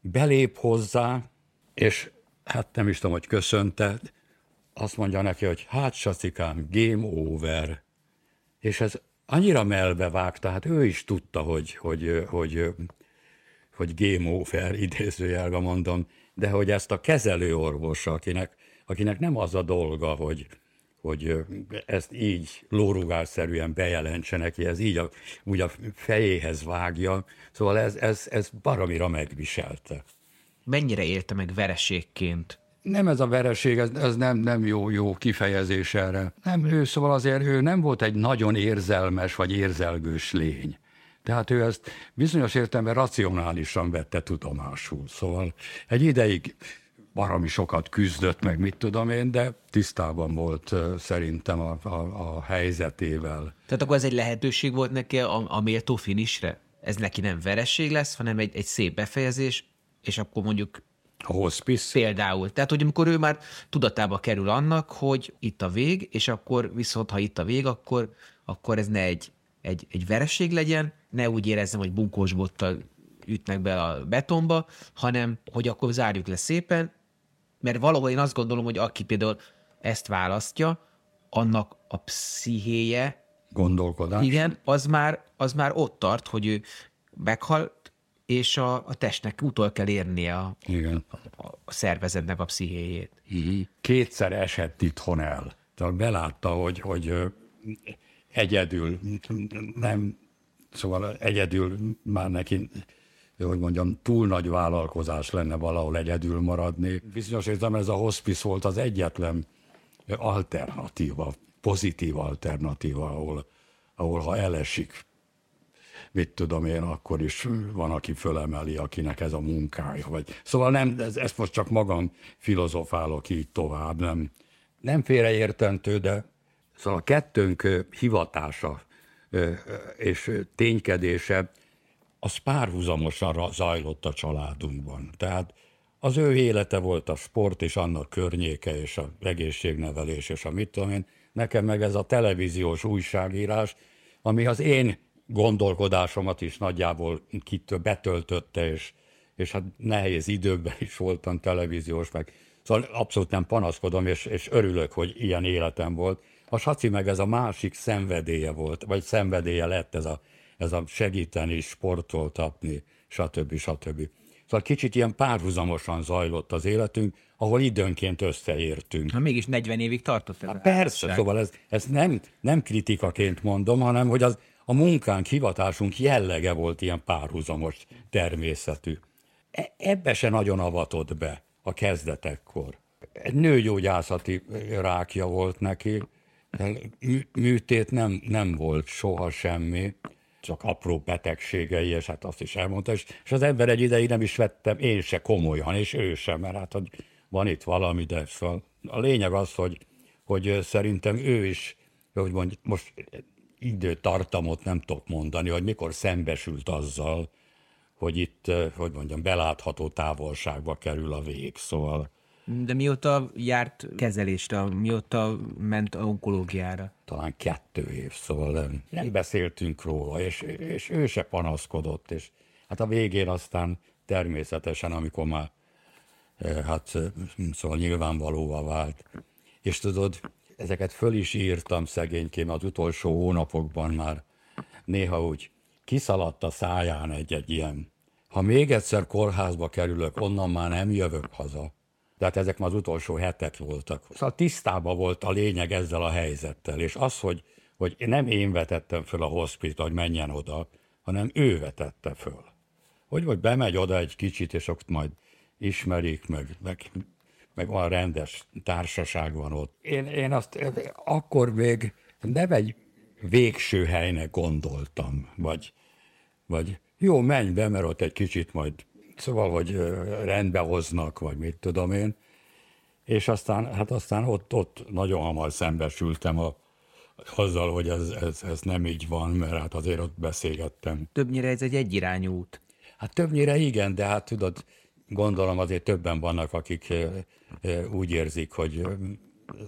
Speaker 1: belép hozzá, és hát nem is tudom, hogy köszönte, azt mondja neki, hogy hát Sacikám, game over. És ez annyira melbevágta, hát ő is tudta, hogy, hogy, hogy hogy game over, idézőjelben mondom, de hogy ezt a kezelőorvos, akinek, akinek nem az a dolga, hogy, hogy ezt így lórugásszerűen bejelentse neki, ez így a, úgy a fejéhez vágja, szóval ez, ez, ez baromira megviselte.
Speaker 2: Mennyire érte meg vereségként?
Speaker 1: Nem ez a vereség, ez, ez nem, nem jó, jó kifejezés erre. Nem, ő szóval azért ő nem volt egy nagyon érzelmes vagy érzelgős lény. Tehát ő ezt bizonyos értelemben racionálisan vette tudomásul. Szóval egy ideig baromi sokat küzdött meg, mit tudom én, de tisztában volt szerintem a, a, a helyzetével.
Speaker 2: Tehát akkor ez egy lehetőség volt neki a, a méltó finisre? Ez neki nem vereség lesz, hanem egy, egy szép befejezés, és akkor mondjuk
Speaker 1: a hospice?
Speaker 2: Például. Tehát, hogy amikor ő már tudatába kerül annak, hogy itt a vég, és akkor viszont, ha itt a vég, akkor, akkor ez ne egy, egy, egy vereség legyen, ne úgy érezzem, hogy bunkós bottal ütnek be a betonba, hanem hogy akkor zárjuk le szépen, mert valahol én azt gondolom, hogy aki például ezt választja, annak a pszichéje,
Speaker 1: gondolkodás.
Speaker 2: Igen, az már, az már ott tart, hogy ő meghalt, és a, a testnek utol kell érnie a,
Speaker 1: Igen.
Speaker 2: a, a szervezetnek a pszichéjét.
Speaker 1: Kétszer esett itthon el. Tehát belátta, hogy, hogy egyedül nem, szóval egyedül már neki hogy mondjam, túl nagy vállalkozás lenne valahol egyedül maradni. Bizonyos értelemben ez a hospice volt az egyetlen alternatíva, pozitív alternatíva, ahol, ahol ha elesik, mit tudom én, akkor is van, aki fölemeli, akinek ez a munkája. Vagy... Szóval nem, ez, ezt most csak magam filozofálok így tovább, nem, nem félreértentő, de szóval a kettőnk hivatása és ténykedése az párhuzamosan zajlott a családunkban. Tehát az ő élete volt a sport, és annak környéke, és a egészségnevelés, és a mit tudom én. Nekem meg ez a televíziós újságírás, ami az én gondolkodásomat is nagyjából kitől betöltötte, és, és hát nehéz időkben is voltam televíziós, meg szóval abszolút nem panaszkodom, és, és örülök, hogy ilyen életem volt. A Saci meg ez a másik szenvedélye volt, vagy szenvedélye lett ez a ez a segíteni, sportoltatni, stb. stb. Szóval kicsit ilyen párhuzamosan zajlott az életünk, ahol időnként összeértünk.
Speaker 2: Ha mégis 40 évig tartott ez
Speaker 1: hát Persze, szóval ez, ez nem, nem kritikaként mondom, hanem hogy az, a munkánk, hivatásunk jellege volt ilyen párhuzamos természetű. E, ebbe se nagyon avatott be a kezdetekkor. Egy nőgyógyászati rákja volt neki, műtét nem, nem volt soha semmi csak apró betegségei, és hát azt is elmondta, és, és az ember egy ideig nem is vettem én se komolyan, és ő sem, mert hát hogy van itt valami, de szóval a lényeg az, hogy, hogy szerintem ő is, hogy mondjuk most időtartamot nem tudok mondani, hogy mikor szembesült azzal, hogy itt, hogy mondjam, belátható távolságba kerül a vég, szóval
Speaker 2: de mióta járt kezelésre, mióta ment onkológiára?
Speaker 1: Talán kettő év, szóval nem, beszéltünk róla, és, és ő se panaszkodott, és hát a végén aztán természetesen, amikor már hát szóval nyilvánvalóvá vált. És tudod, ezeket föl is írtam szegénykém az utolsó hónapokban már néha úgy kiszaladt a száján egy-egy ilyen. Ha még egyszer kórházba kerülök, onnan már nem jövök haza tehát ezek már az utolsó hetek voltak. Szóval tisztában volt a lényeg ezzel a helyzettel, és az, hogy, hogy nem én vetettem föl a hospit, hogy menjen oda, hanem ő vetette föl. Hogy vagy bemegy oda egy kicsit, és ott majd ismerik, meg, meg, meg olyan rendes társaság van ott. Én, én azt akkor még nem egy végső helynek gondoltam, vagy, vagy jó, menj be, mert ott egy kicsit majd Szóval, hogy rendbe hoznak, vagy mit tudom én. És aztán, hát aztán ott, ott nagyon hamar szembesültem a, azzal, hogy ez, ez, ez nem így van, mert hát azért ott beszélgettem.
Speaker 2: Többnyire ez egy egyirányú út.
Speaker 1: Hát többnyire igen, de hát tudod, gondolom azért többen vannak, akik úgy érzik, hogy,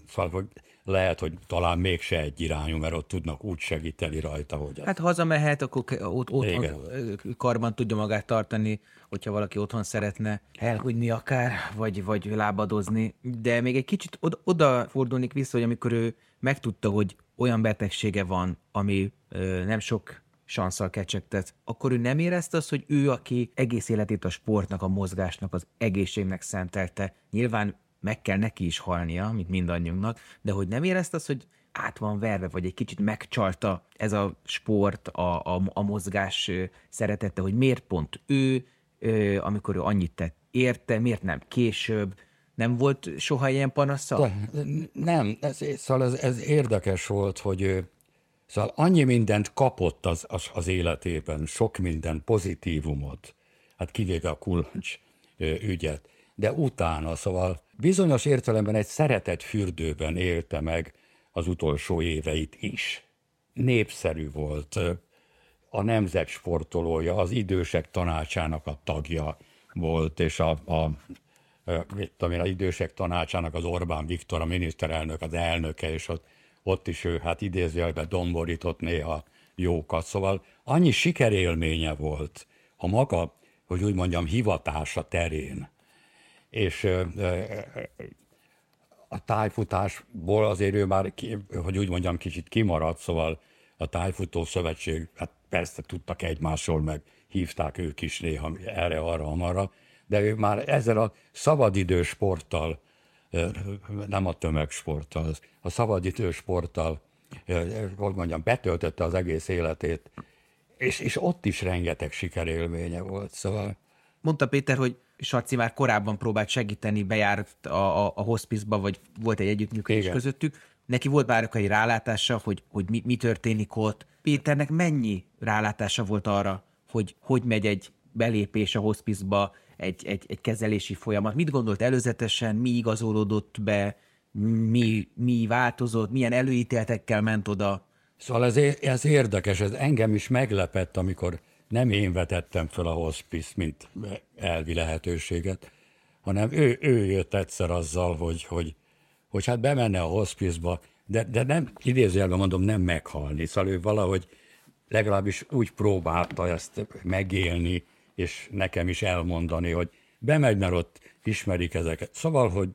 Speaker 1: szóval, hogy lehet, hogy talán mégse egy irányú, mert ott tudnak úgy segíteni rajta, hogy...
Speaker 2: Hát hazamehet, akkor ott, ott karban tudja magát tartani, hogyha valaki otthon szeretne elhúgyni akár, vagy, vagy lábadozni. De még egy kicsit oda, oda fordulnék vissza, hogy amikor ő megtudta, hogy olyan betegsége van, ami ö, nem sok sanszal kecsegtet, akkor ő nem érezte azt, hogy ő, aki egész életét a sportnak, a mozgásnak, az egészségnek szentelte, nyilván meg kell neki is halnia, mint mindannyiunknak, de hogy nem érezte azt, hogy át van verve, vagy egy kicsit megcsalta ez a sport, a, a, a mozgás szeretette, hogy miért pont ő, amikor ő annyit tett érte, miért nem később, nem volt soha ilyen panasza?
Speaker 1: De, nem, ez, szóval ez, ez érdekes volt, hogy szóval annyi mindent kapott az, az, az életében, sok minden pozitívumot, hát kivéve a kulcs ügyet, de utána, szóval bizonyos értelemben egy szeretett fürdőben élte meg az utolsó éveit is. Népszerű volt, a nemzet sportolója, az idősek tanácsának a tagja volt, és a, a mit tudom én, az idősek tanácsának az Orbán Viktor, a miniszterelnök, az elnöke, és ott, ott is ő hát idézőjelben domborított néha jókat. Szóval annyi sikerélménye volt, ha maga, hogy úgy mondjam, hivatása terén, és a tájfutásból azért ő már, hogy úgy mondjam, kicsit kimaradt, szóval a tájfutó szövetség, hát persze tudtak egymásról, meg hívták ők is néha erre, arra, amarra, de ő már ezzel a szabadidős sporttal nem a tömegsporttal, a szabadítő sporttal, hogy mondjam, betöltötte az egész életét, és, és ott is rengeteg sikerélménye volt, szóval...
Speaker 2: Mondta Péter, hogy Sarci már korábban próbált segíteni, bejárt a, a, a hospice-ba, vagy volt egy együttműködés Igen. közöttük. Neki volt bárkai rálátása, hogy, hogy mi, mi történik ott. Péternek mennyi rálátása volt arra, hogy hogy megy egy belépés a hospice-ba, egy, egy, egy kezelési folyamat? Mit gondolt előzetesen, mi igazolódott be, mi, mi változott, milyen előítéletekkel ment oda?
Speaker 1: Szóval ez, ez érdekes, ez engem is meglepett, amikor nem én vetettem fel a hospice, mint elvi lehetőséget, hanem ő, ő jött egyszer azzal, hogy, hogy, hogy hát bemenne a hospice-ba, de, de nem, idézőjelben mondom, nem meghalni. Szóval ő valahogy legalábbis úgy próbálta ezt megélni, és nekem is elmondani, hogy bemegy, mert ott ismerik ezeket. Szóval, hogy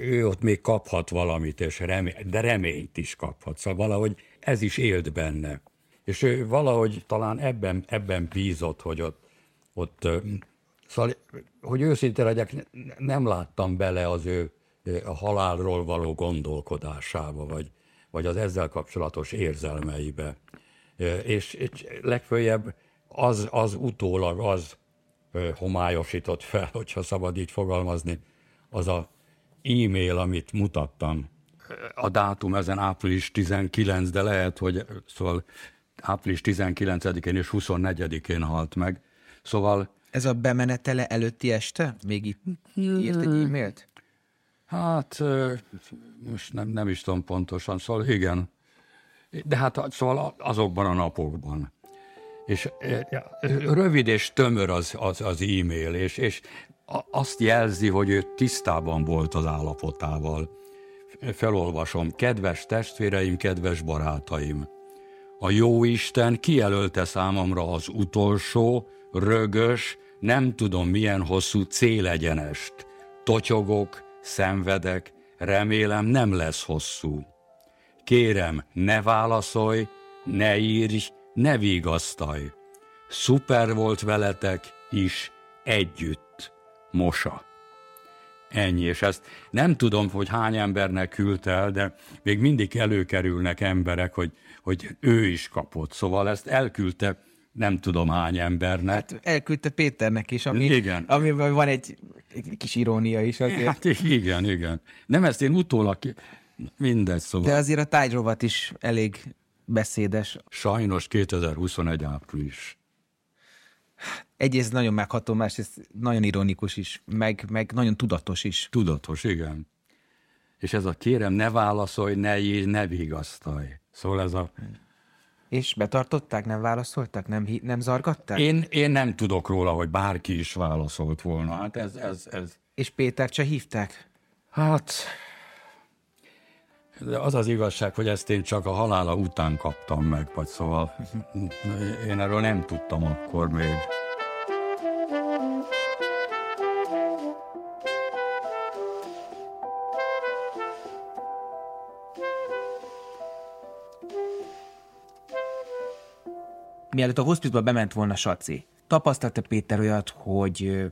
Speaker 1: ő ott még kaphat valamit, és remény, de reményt is kaphat. Szóval valahogy ez is élt benne. És ő valahogy talán ebben, ebben bízott, hogy ott, ott szóval, hogy őszinte legyek, nem láttam bele az ő a halálról való gondolkodásába, vagy, vagy az ezzel kapcsolatos érzelmeibe. És, és legfőjebb az, az utólag az homályosított fel, hogyha szabad így fogalmazni, az a e-mail, amit mutattam. A dátum ezen április 19, de lehet, hogy szóval április 19-én és 24-én halt meg. Szóval...
Speaker 2: Ez a bemenetele előtti este? Még itt írt egy e-mailt?
Speaker 1: Hát, most nem, nem is tudom pontosan, szóval igen. De hát szóval azokban a napokban. És rövid és tömör az, az, az e-mail, és, és azt jelzi, hogy ő tisztában volt az állapotával. Felolvasom, kedves testvéreim, kedves barátaim, a jó Isten kijelölte számomra az utolsó, rögös, nem tudom milyen hosszú célegyenest. Totyogok, szenvedek, remélem nem lesz hosszú. Kérem, ne válaszolj, ne írj, ne vigasztalj. Szuper volt veletek is együtt. Mosa. Ennyi, és ezt nem tudom, hogy hány embernek küldte el, de még mindig előkerülnek emberek, hogy, hogy ő is kapott. Szóval ezt elküldte nem tudom hány embernek. Hát
Speaker 2: elküldte Péternek is, ami, igen. amiben van egy, egy kis irónia is azért.
Speaker 1: Hát igen, igen. Nem ezt én utólag mindegy szóval.
Speaker 2: De azért a tájrovat is elég beszédes.
Speaker 1: Sajnos 2021 április.
Speaker 2: Egyrészt nagyon megható, másrészt nagyon ironikus is, meg, meg nagyon tudatos is.
Speaker 1: Tudatos, igen. És ez a kérem, ne válaszolj, ne írj, ne vigasztalj. Szóval ez a...
Speaker 2: És betartották, nem válaszoltak, nem, nem zargatták?
Speaker 1: Én, én nem tudok róla, hogy bárki is válaszolt volna. Hát ez, ez, ez...
Speaker 2: És Péter se hívták?
Speaker 1: Hát, de az az igazság, hogy ezt én csak a halála után kaptam meg, vagy szóval én erről nem tudtam akkor még.
Speaker 2: Mielőtt a hospice bement volna Saci, tapasztalta Péter olyat, hogy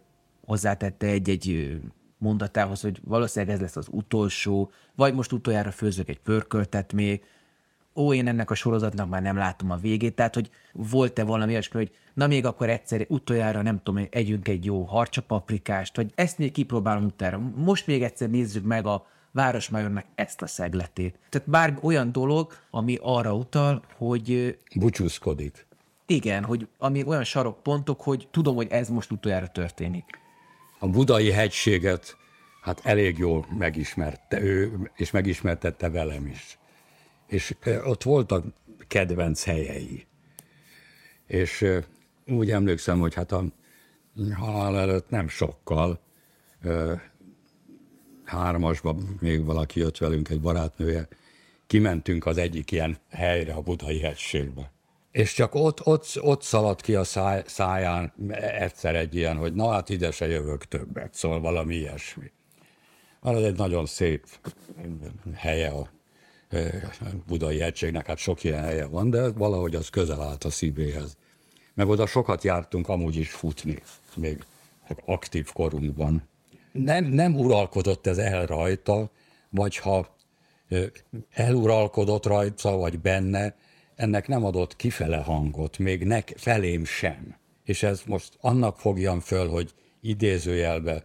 Speaker 2: hozzátette egy-egy mondatához, hogy valószínűleg ez lesz az utolsó, vagy most utoljára főzök egy pörköltet még, ó, én ennek a sorozatnak már nem látom a végét, tehát, hogy volt-e valami olyasmi, hogy na még akkor egyszer utoljára, nem tudom, együnk egy jó harcsapaprikást, vagy ezt még kipróbálom utána. Most még egyszer nézzük meg a Városmajornak ezt a szegletét. Tehát bár olyan dolog, ami arra utal, hogy...
Speaker 1: Búcsúzkodik.
Speaker 2: Igen, hogy ami olyan sarokpontok, hogy tudom, hogy ez most utoljára történik
Speaker 1: a budai hegységet hát elég jól megismerte ő, és megismertette velem is. És ott voltak kedvenc helyei. És úgy emlékszem, hogy hát a halál előtt nem sokkal, hármasban még valaki jött velünk, egy barátnője, kimentünk az egyik ilyen helyre a budai hegységbe. És csak ott, ott, ott szaladt ki a száj, száján egyszer egy ilyen, hogy na hát ide se jövök többet, szóval valami ilyesmi. Van egy nagyon szép helye a budai egységnek, hát sok ilyen helye van, de valahogy az közel állt a szívéhez. Meg oda sokat jártunk amúgy is futni, még aktív korunkban. nem, nem uralkodott ez el rajta, vagy ha eluralkodott rajta, vagy benne, ennek nem adott kifele hangot, még nek, felém sem. És ez most annak fogjam föl, hogy idézőjelbe,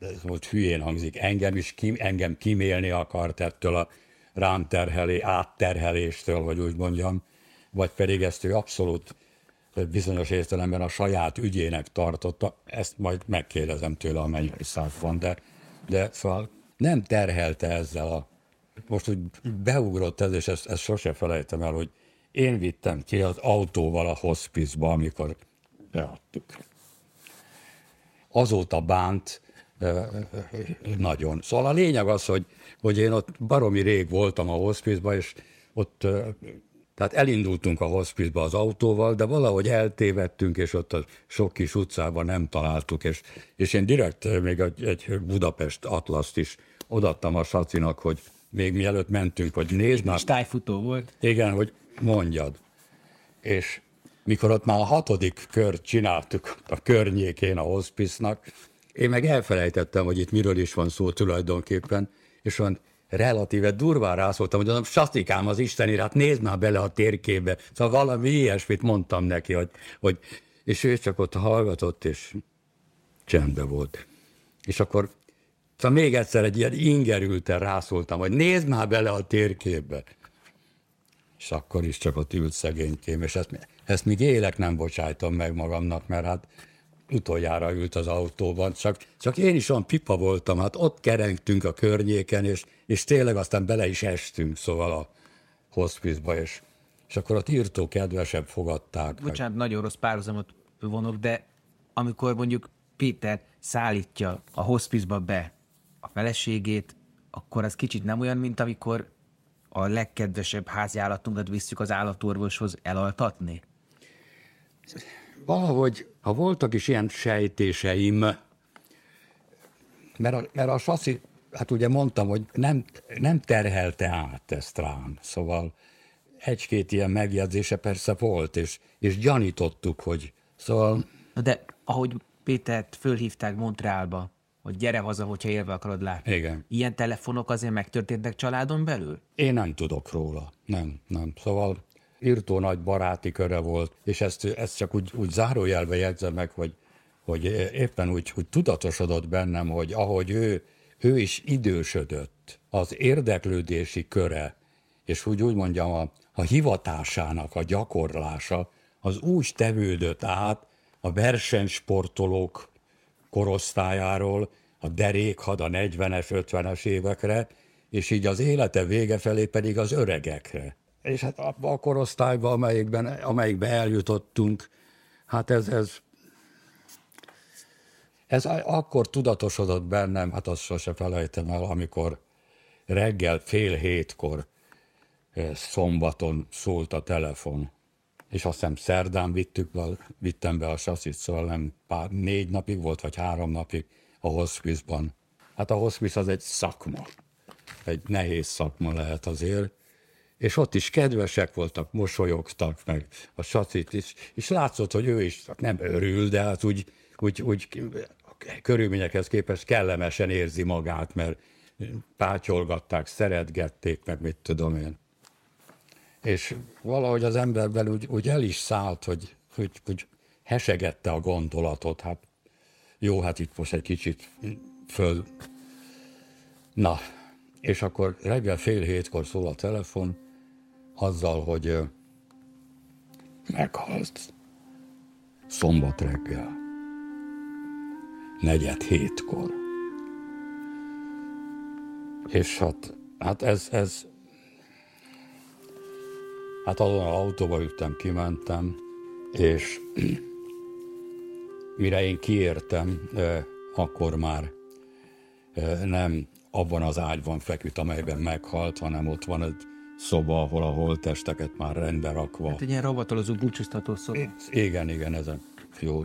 Speaker 1: ez most hülyén hangzik, engem is kim, engem kimélni akart ettől a rám terhelé, átterheléstől, vagy úgy mondjam, vagy pedig ezt ő abszolút bizonyos értelemben a saját ügyének tartotta, ezt majd megkérdezem tőle, amennyire száz van, de, de szóval nem terhelte ezzel a most úgy beugrott ez, és ezt, ezt sose felejtem el, hogy én vittem ki az autóval a hospizba, amikor beadtuk. Azóta bánt nagyon. Szóval a lényeg az, hogy, hogy én ott baromi rég voltam a hospizba, és ott tehát elindultunk a hospizba az autóval, de valahogy eltévedtünk, és ott a sok kis utcában nem találtuk, és, és én direkt még egy, egy Budapest atlaszt is odattam a Sacinak, hogy még mielőtt mentünk, hogy nézd már.
Speaker 2: tájfutó volt.
Speaker 1: Igen, hogy mondjad. És mikor ott már a hatodik kört csináltuk a környékén a hospice én meg elfelejtettem, hogy itt miről is van szó tulajdonképpen, és olyan relatíve durván rászóltam, hogy mondom, Satikám az Isteni, hát nézd már bele a térképbe. Szóval valami ilyesmit mondtam neki, hogy, hogy és ő csak ott hallgatott, és csendbe volt. És akkor Szóval még egyszer egy ilyen ingerülten rászóltam, hogy nézd már bele a térképbe. És akkor is csak ott ült szegénykém, és ezt, ezt még élek nem bocsájtom meg magamnak, mert hát utoljára ült az autóban, csak, csak én is olyan pipa voltam, hát ott kerengtünk a környéken, és, és tényleg aztán bele is estünk, szóval a hospizba, és, és akkor ott írtó kedvesebb fogadták.
Speaker 2: Bocsánat, meg. nagyon rossz párhuzamot vonok, de amikor mondjuk Péter szállítja a hospizba be a feleségét, akkor az kicsit nem olyan, mint amikor a legkedvesebb háziállatunkat visszük az állatorvoshoz elaltatni?
Speaker 1: Valahogy, ha voltak is ilyen sejtéseim, mert a, mert a saszi, hát ugye mondtam, hogy nem, nem terhelte át ezt rám, szóval egy-két ilyen megjegyzése persze volt, és, és gyanítottuk, hogy szóval...
Speaker 2: De ahogy Pétert fölhívták Montrealba, hogy gyere haza, hogyha élve akarod látni.
Speaker 1: Igen.
Speaker 2: Ilyen telefonok azért megtörténtek családon belül?
Speaker 1: Én nem tudok róla. Nem, nem. Szóval írtó nagy baráti köre volt, és ezt, ezt csak úgy, úgy zárójelbe jegyzem meg, hogy, hogy éppen úgy, úgy tudatosodott bennem, hogy ahogy ő, ő is idősödött, az érdeklődési köre, és úgy úgy mondjam, a, a hivatásának a gyakorlása, az úgy tevődött át a versenysportolók korosztályáról, a derékhad a 40-es, 50-es évekre, és így az élete vége felé pedig az öregekre. És hát abban a korosztályban, amelyikben, amelyikben eljutottunk, hát ez, ez, ez akkor tudatosodott bennem, hát azt sose felejtem el, amikor reggel fél hétkor eh, szombaton szólt a telefon és azt hiszem szerdán vittük be, vittem be a sasszit, szóval nem pár, négy napig volt, vagy három napig a hospice-ban. Hát a hospice az egy szakma, egy nehéz szakma lehet azért, és ott is kedvesek voltak, mosolyogtak meg a sacit is, és látszott, hogy ő is nem örül, de hát úgy, úgy, úgy körülményekhez képest kellemesen érzi magát, mert pátyolgatták, szeretgették, meg mit tudom én. És valahogy az emberben úgy, úgy el is szállt, hogy, hogy, hogy hesegette a gondolatot, hát jó, hát itt most egy kicsit föl. Na, és akkor reggel fél hétkor szól a telefon, azzal, hogy meghalt. Szombat reggel. Negyed hétkor. És hát, hát ez, ez Hát azon az autóba ültem, kimentem, és mire én kiértem, akkor már nem abban az ágyban feküdt, amelyben meghalt, hanem ott van egy szoba, ahol a holttesteket már rendbe rakva.
Speaker 2: Hát egy ilyen rovatolozó búcsúztató szoba.
Speaker 1: Igen, igen, ez a jó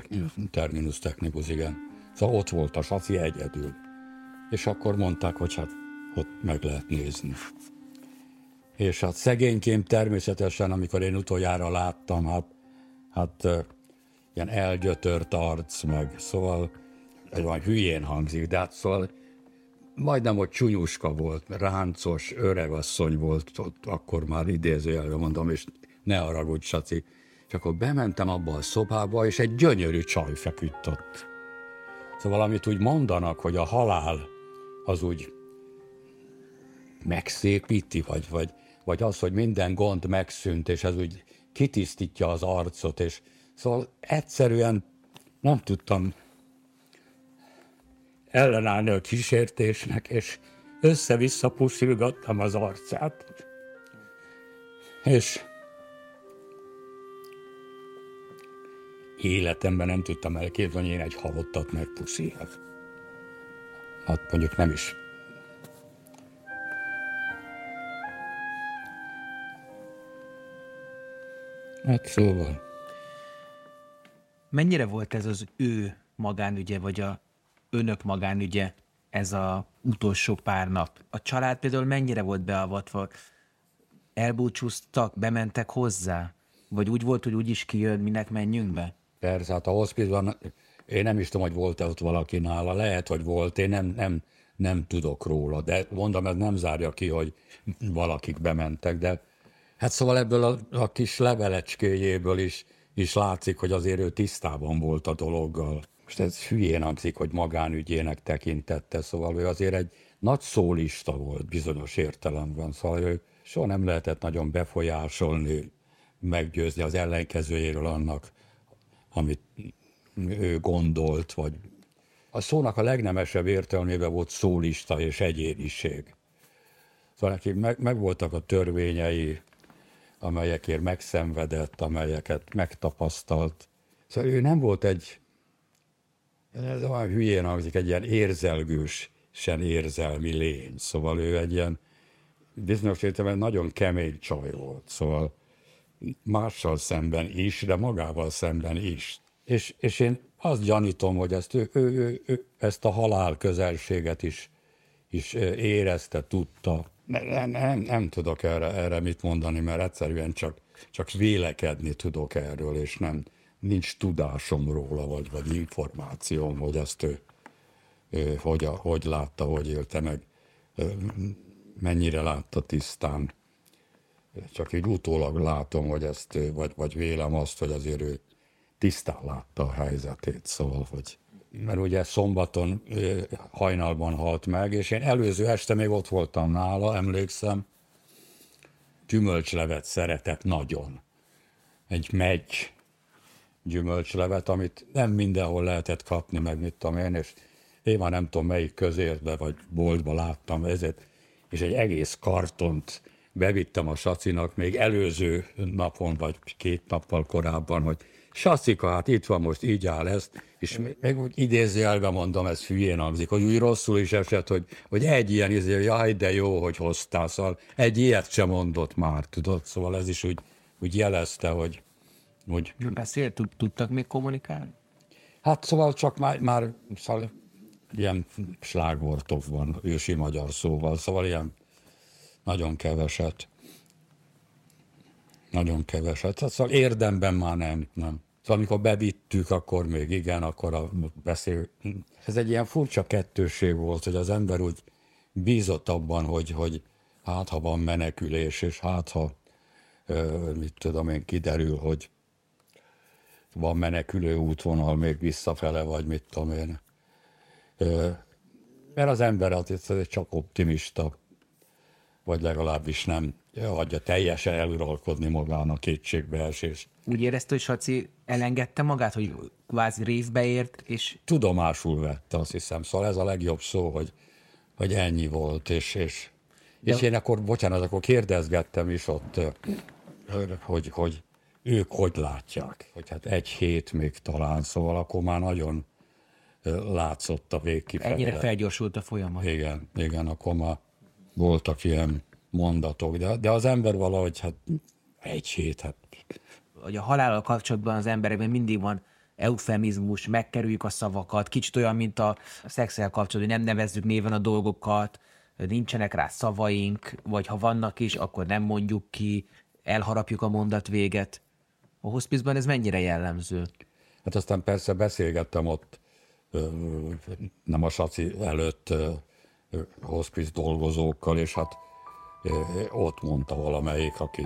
Speaker 1: terminus technikus, igen. Szóval ott volt a saci egyedül. És akkor mondták, hogy hát ott meg lehet nézni. És hát szegényként természetesen, amikor én utoljára láttam, hát, hát ilyen elgyötört arc, meg szóval ez van hülyén hangzik, de hát szóval majdnem, hogy csúnyuska volt, ráncos, öregasszony volt, ott akkor már idézőjelben mondom, és ne haragudj, Saci. És akkor bementem abba a szobába, és egy gyönyörű csaj feküdt ott. Szóval amit úgy mondanak, hogy a halál az úgy megszépíti, vagy, vagy, vagy az, hogy minden gond megszűnt, és ez úgy kitisztítja az arcot, és szóval egyszerűen nem tudtam ellenállni a kísértésnek, és össze-vissza puszilgattam az arcát. És életemben nem tudtam elképzelni, hogy én egy halottat megpuszíljak. Hát mondjuk nem is. Hát szóval.
Speaker 2: Mennyire volt ez az ő magánügye, vagy a önök magánügye ez a utolsó pár nap? A család például mennyire volt beavatva? Elbúcsúztak, bementek hozzá? Vagy úgy volt, hogy úgy is kijön, minek menjünk be?
Speaker 1: Persze, hát a hospizban én nem is tudom, hogy volt-e ott valaki nála, lehet, hogy volt, én nem, nem, nem tudok róla, de mondom, ez nem zárja ki, hogy valakik bementek, de hát szóval ebből a, a kis levelecskéjéből is, is látszik, hogy azért ő tisztában volt a dologgal. Most ez hülyén hangzik, hogy magánügyének tekintette, szóval ő azért egy nagy szólista volt bizonyos értelemben, szóval ő soha nem lehetett nagyon befolyásolni, meggyőzni az ellenkezőjéről annak, amit ő gondolt, vagy a szónak a legnemesebb értelmében volt szólista és egyéniség. Szóval neki meg, meg voltak a törvényei, amelyekért megszenvedett, amelyeket megtapasztalt. Szóval ő nem volt egy, ez olyan hülyén hangzik, egy ilyen érzelgős, sen érzelmi lény. Szóval ő egy ilyen bizonyos értelemben nagyon kemény csaj volt. Szóval mással szemben is, de magával szemben is. És, és én azt gyanítom, hogy ezt, ő, ő, ő, ő, ezt a halál közelséget is, is érezte, tudta. Nem, nem, nem tudok erre, erre mit mondani, mert egyszerűen csak, csak vélekedni tudok erről, és nem, nincs tudásom róla, vagy, vagy információm, hogy ezt ő, ő hogy, hogy látta, hogy élte meg, mennyire látta tisztán. Csak így utólag látom, hogy ezt, vagy, vagy vélem azt, hogy azért ő tisztán látta a helyzetét, szóval, hogy mert ugye szombaton hajnalban halt meg, és én előző este még ott voltam nála, emlékszem, gyümölcslevet szeretett nagyon. Egy megy gyümölcslevet, amit nem mindenhol lehetett kapni, meg mit tudom én, és én már nem tudom melyik közértbe vagy boltba láttam ezért, és egy egész kartont bevittem a Sacinak még előző napon, vagy két nappal korábban, hogy Sacika, hát itt van most, így áll ez, és meg úgy idézőjelben mondom, ez hülyén hangzik, hogy úgy rosszul is esett, hogy, hogy egy ilyen izé, jaj, de jó, hogy hoztál, szóval egy ilyet sem mondott már, tudod, szóval ez is úgy, úgy jelezte, hogy... hogy
Speaker 2: Beszélt, tudtak még kommunikálni?
Speaker 1: Hát szóval csak már, már szóval ilyen slágvortok van ősi magyar szóval, szóval ilyen nagyon keveset. Nagyon keveset. Hát szóval érdemben már nem, nem. Szóval amikor bevittük, akkor még igen, akkor a beszél... Ez egy ilyen furcsa kettőség volt, hogy az ember úgy bízott abban, hogy, hogy hát ha van menekülés, és hát ha mit tudom én, kiderül, hogy van menekülő útvonal még visszafele, vagy mit tudom én. Mert az ember az csak optimista vagy legalábbis nem hagyja teljesen eluralkodni magának kétségbeesés.
Speaker 2: Úgy érezte, hogy Saci elengedte magát, hogy kvázi részbe ért, és...
Speaker 1: Tudomásul vette, azt hiszem. Szóval ez a legjobb szó, hogy, hogy ennyi volt, és, és, De... és én akkor, bocsánat, akkor kérdezgettem is ott, hogy, hogy ők hogy látják, hogy hát egy hét még talán, szóval akkor már nagyon látszott a végkifejlet.
Speaker 2: Ennyire felgyorsult a folyamat.
Speaker 1: Igen, igen, akkor már voltak ilyen mondatok, de, de az ember valahogy, hát egy hét, hát...
Speaker 2: Hogy a halállal kapcsolatban az emberekben mindig van eufemizmus, megkerüljük a szavakat, kicsit olyan, mint a szexel kapcsolatban, hogy nem nevezzük néven a dolgokat, nincsenek rá szavaink, vagy ha vannak is, akkor nem mondjuk ki, elharapjuk a mondat véget. A hospice ez mennyire jellemző?
Speaker 1: Hát aztán persze beszélgettem ott nem a saci előtt hospice dolgozókkal, és hát ott mondta valamelyik, aki,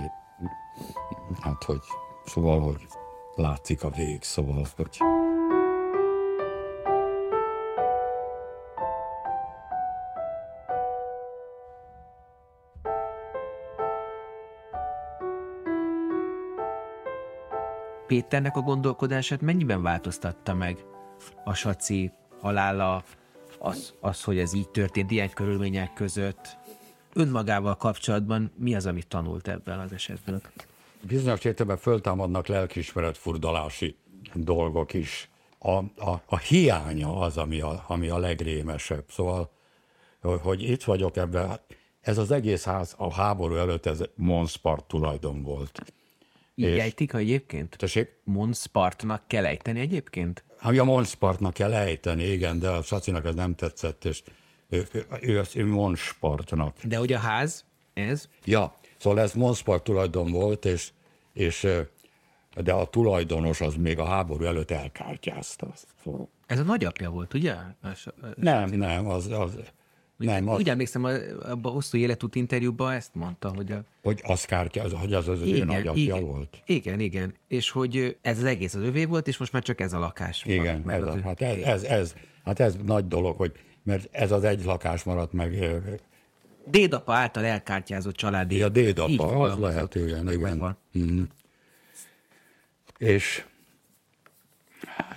Speaker 1: hát hogy, szóval, hogy látszik a vég, szóval, hogy...
Speaker 2: Péternek a gondolkodását mennyiben változtatta meg a saci halála, az, az, hogy ez így történt, ilyen körülmények között? Önmagával kapcsolatban mi az, amit tanult ebben az esetben?
Speaker 1: Bizonyos értelemben föltámadnak lelkismeret furdalási dolgok is. A, a, a hiánya az, ami a, ami a legrémesebb. Szóval, hogy itt vagyok ebben, ez az egész ház a háború előtt ez Monspart tulajdon volt.
Speaker 2: Így és... ejtik egyébként?
Speaker 1: Tessék?
Speaker 2: Monspartnak kell ejteni egyébként?
Speaker 1: Ami a Monspartnak kell ejteni, igen, de a Sacinak ez nem tetszett, és ő, ő, ő, ő Monspartnak.
Speaker 2: De hogy a ház, ez?
Speaker 1: Ja, szóval ez Monspart tulajdon volt, és, és de a tulajdonos az még a háború előtt elkártyázta. Szóval.
Speaker 2: Ez a nagyapja volt, ugye?
Speaker 1: Nem, nem, az, az nem,
Speaker 2: az... Úgy emlékszem, abban a hosszú életút interjúban ezt mondta, hogy a...
Speaker 1: Hogy az kártya, az, hogy az az igen, ő nagyapja
Speaker 2: igen,
Speaker 1: volt.
Speaker 2: Igen, igen. És hogy ez az egész az övé volt, és most már csak ez a lakás.
Speaker 1: Igen, van, ez, a, hát ez, ez, ez, hát ez nagy dolog, hogy mert ez az egy lakás maradt meg.
Speaker 2: Dédapa által elkártyázott családi.
Speaker 1: Ja, dédapa, Így az van, lehet, igen, igen. Van. Mm. És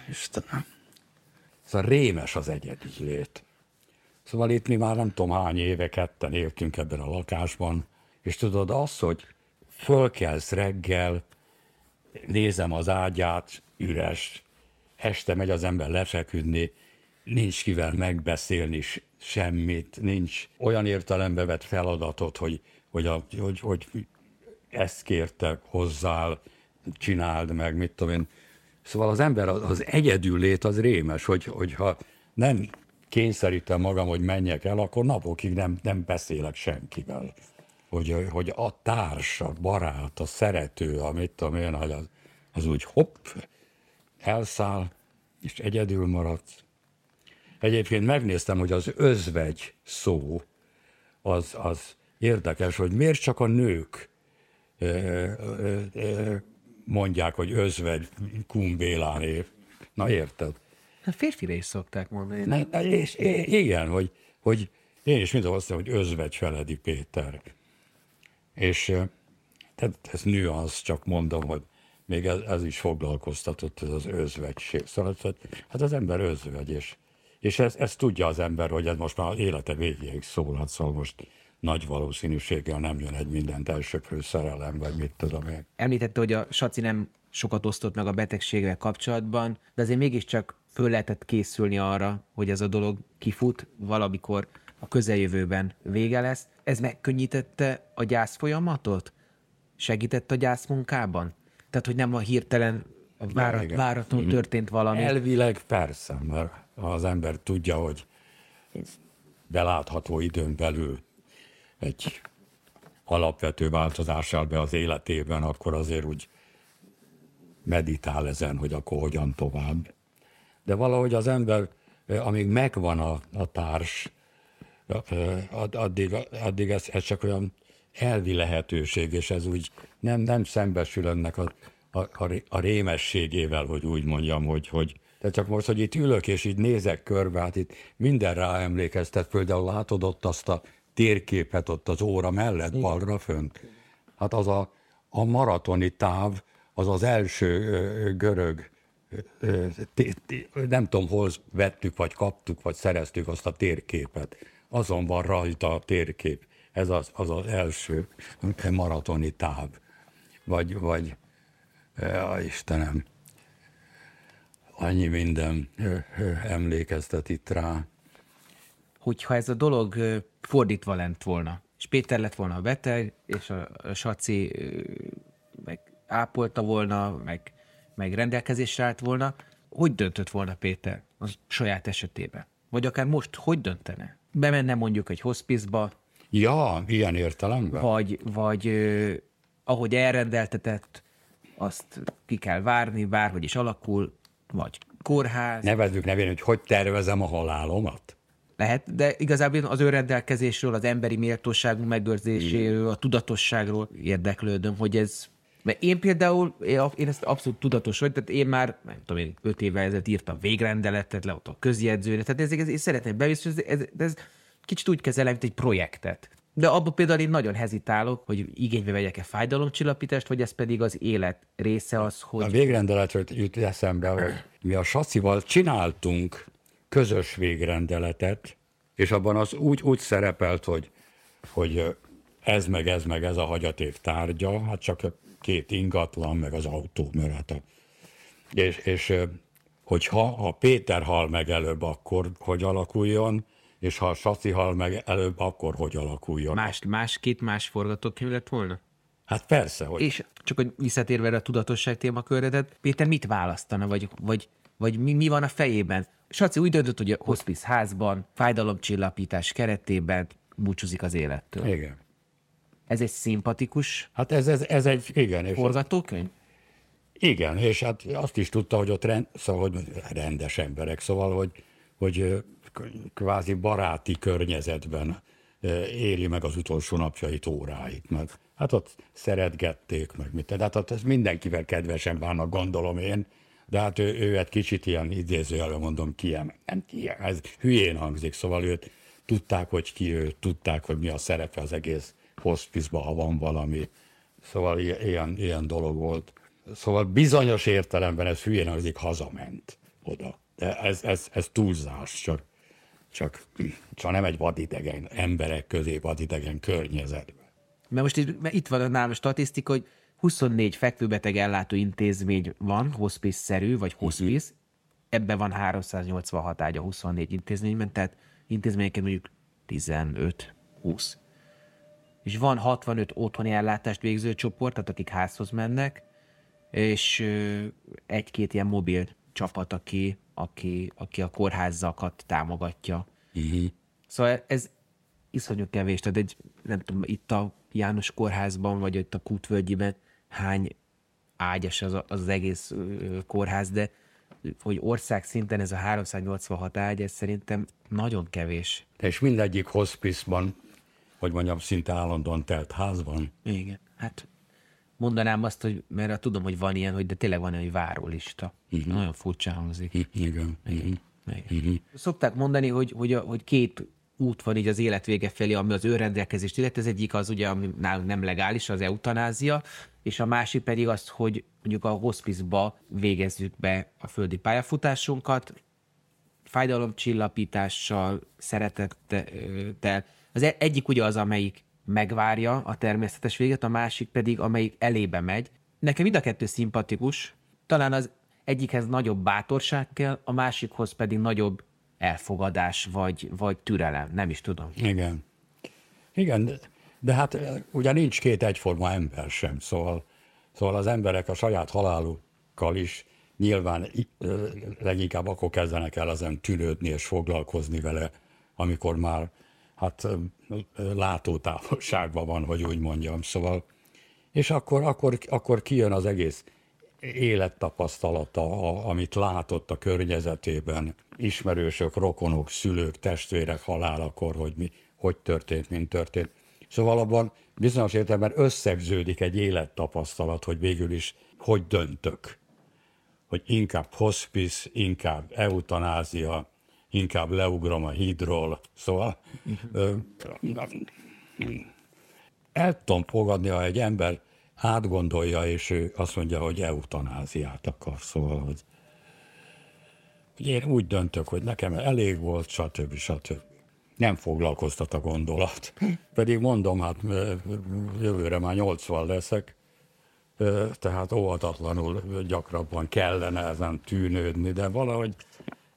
Speaker 1: Istenem, szóval rémes az egyedi lét. Szóval itt mi már nem tudom hány éve ketten éltünk ebben a lakásban, és tudod az, hogy fölkelsz reggel, nézem az ágyát, üres, este megy az ember lefeküdni, nincs kivel megbeszélni semmit, nincs olyan értelembe vett feladatot, hogy, hogy, a, hogy, hogy ezt kérte hozzá, csináld meg, mit tudom én. Szóval az ember, az egyedül lét az rémes, hogy, hogyha nem kényszerítem magam, hogy menjek el, akkor napokig nem, nem beszélek senkivel. Hogy, hogy a társ, a barát, a szerető, amit tudom én, az, az úgy hopp, elszáll, és egyedül maradt. Egyébként megnéztem, hogy az özvegy szó, az, az érdekes, hogy miért csak a nők mondják, hogy özvegy kumbéláné. Na érted?
Speaker 2: Hát férfire is szokták mondani.
Speaker 1: Na, és, igen, hogy, hogy én is mindig azt mondom, hogy özvegy Feledi Péter. És tehát ez nüansz, csak mondom, hogy még ez, ez is foglalkoztatott, ez az özvegység. Szóval hát az ember özvegy, és, és ezt, ezt tudja az ember, hogy ez most már élete végéig szólhat, szóval most nagy valószínűséggel nem jön egy mindent elsöprő szerelem, vagy mit tudom én.
Speaker 2: Említette, hogy a Saci nem sokat osztott meg a betegséggel kapcsolatban, de azért mégiscsak föl lehetett készülni arra, hogy ez a dolog kifut, valamikor a közeljövőben vége lesz. Ez megkönnyítette a gyász folyamatot? Segített a gyász munkában? Tehát, hogy nem a hirtelen várat, váratlanul mm-hmm. történt valami?
Speaker 1: Elvileg persze, mert az ember tudja, hogy belátható időn belül egy alapvető változással be az életében, akkor azért úgy meditál ezen, hogy akkor hogyan tovább. De valahogy az ember, amíg megvan a, a társ, addig, addig ez, ez csak olyan elvi lehetőség, és ez úgy nem, nem szembesül ennek a, a, a rémességével, hogy úgy mondjam, hogy, hogy de csak most, hogy itt ülök, és így nézek körbe, hát itt minden rá emlékeztet, például látod ott azt a térképet ott az óra mellett, balra fönt. Hát az a, a maratoni táv, az az első görög nem tudom, hol vettük, vagy kaptuk, vagy szereztük azt a térképet. Azon van rajta a térkép. Ez az az, az első maratoni táv. Vagy, vagy ja, Istenem, annyi minden emlékeztet itt rá.
Speaker 2: Hogyha ez a dolog fordítva lent volna, és Péter lett volna a beteg, és a, a Saci meg ápolta volna, meg meg rendelkezésre állt volna, hogy döntött volna Péter a saját esetében? Vagy akár most, hogy döntene? Bemenne mondjuk egy hospizba?
Speaker 1: Ja, ilyen értelemben.
Speaker 2: Vagy, vagy ahogy elrendeltetett, azt ki kell várni, bárhogy is alakul, vagy kórház.
Speaker 1: Nevezzük nevén, hogy hogy tervezem a halálomat.
Speaker 2: Lehet, de igazából az önrendelkezésről, az emberi méltóságunk megőrzéséről, a tudatosságról érdeklődöm, hogy ez mert én például, én ezt abszolút tudatos vagy, tehát én már, nem tudom én, öt évvel ezelőtt írtam végrendeletet, le ott a közjegyzőre, tehát ezek, ez, én szeretném beviszni, ez, ez, ez, kicsit úgy kezelem, mint egy projektet. De abban például én nagyon hezitálok, hogy igénybe vegyek-e fájdalomcsillapítást, vagy ez pedig az élet része az, hogy...
Speaker 1: A végrendeletről jut eszembe, hogy mi a Sacival csináltunk közös végrendeletet, és abban az úgy, úgy szerepelt, hogy, hogy ez meg ez meg ez a hagyaték tárgya, hát csak két ingatlan, meg az autó, mert hát a, és, és hogyha a Péter hal meg előbb, akkor hogy alakuljon, és ha a Saci hal meg előbb, akkor hogy alakuljon.
Speaker 2: Más, más két más forgatókönyv lett volna?
Speaker 1: Hát persze, hogy...
Speaker 2: És csak hogy visszatérve a tudatosság témakörredet, Péter mit választana, vagy, vagy, vagy mi, mi van a fejében? Saci úgy döntött, hogy a hospice házban, fájdalomcsillapítás keretében búcsúzik az élettől.
Speaker 1: Igen.
Speaker 2: Ez egy szimpatikus
Speaker 1: Hát ez, ez, ez egy, igen. És
Speaker 2: forgatókönyv?
Speaker 1: Igen, és hát azt is tudta, hogy ott rend, szóval, hogy rendes emberek, szóval, hogy, hogy kvázi baráti környezetben éli meg az utolsó napjait, óráit, meg hát ott szeretgették, meg mit. De hát ott ez mindenkivel kedvesen bánnak, gondolom én, de hát ő, ő egy kicsit ilyen idézőjelben mondom, kiemel. Nem kiemel, ez hülyén hangzik, szóval őt tudták, hogy ki ő, tudták, hogy mi a szerepe az egész hospice ha van valami. Szóval ilyen, ilyen dolog volt. Szóval bizonyos értelemben ez hülyén hangzik, hazament oda. De ez, ez, ez túlzás, csak, csak, csak nem egy vadidegen, emberek közé vadidegen környezetben.
Speaker 2: Mert most itt, mert itt van a nálam statisztika, hogy 24 fekvőbeteg ellátó intézmény van, hospice-szerű, vagy hospice, uh-huh. ebben van 386 ágy a 24 intézményben, tehát intézményeket mondjuk 15-20. És van 65 otthoni ellátást végző csoport, tehát akik házhoz mennek, és egy-két ilyen mobil csapat, aki, aki, aki a kórházakat támogatja. Uh-huh. Szóval ez iszonyú kevés, tehát egy, nem tudom, itt a János kórházban, vagy itt a Kútvölgyiben hány ágyas az, az, egész kórház, de hogy ország szinten ez a 386 ágy, ez szerintem nagyon kevés.
Speaker 1: És mindegyik hospice-ban, hogy mondjam, szinte állandóan telt házban.
Speaker 2: Igen, hát mondanám azt, hogy mert tudom, hogy van ilyen, hogy de tényleg van egy várólista. Uh-huh. Nagyon furcsa hangzik.
Speaker 1: Igen. Igen. Igen.
Speaker 2: Igen. Uh-huh. Szokták mondani, hogy, hogy, hogy két út van így az élet vége felé, ami az önrendelkezést illeti. Ez egyik az ugye, ami nálunk nem legális, az eutanázia, és a másik pedig az, hogy mondjuk a hospice-ba végezzük be a földi pályafutásunkat, fájdalomcsillapítással, szeretettel. Az e- egyik ugye az, amelyik megvárja a természetes véget, a másik pedig, amelyik elébe megy. Nekem mind a kettő szimpatikus, talán az egyikhez nagyobb bátorság kell, a másikhoz pedig nagyobb elfogadás vagy, vagy türelem, nem is tudom.
Speaker 1: Igen. Igen, de, de hát ugye nincs két egyforma ember sem, szóval, szóval az emberek a saját halálukkal is nyilván leginkább akkor kezdenek el ezen tűnődni és foglalkozni vele, amikor már hát látótávolságban van, hogy úgy mondjam. Szóval, és akkor, akkor, akkor kijön az egész élettapasztalata, amit látott a környezetében, ismerősök, rokonok, szülők, testvérek halálakor, hogy mi, hogy történt, mint történt. Szóval abban bizonyos értelemben összegződik egy élettapasztalat, hogy végül is hogy döntök. Hogy inkább hospice, inkább eutanázia, inkább leugrom a hídról. Szóval el tudom fogadni, ha egy ember átgondolja, és ő azt mondja, hogy eutanáziát akar, szóval, hogy, én úgy döntök, hogy nekem elég volt, stb. stb. Nem foglalkoztat a gondolat. Pedig mondom, hát jövőre már 80 leszek, tehát óvatatlanul gyakrabban kellene ezen tűnődni, de valahogy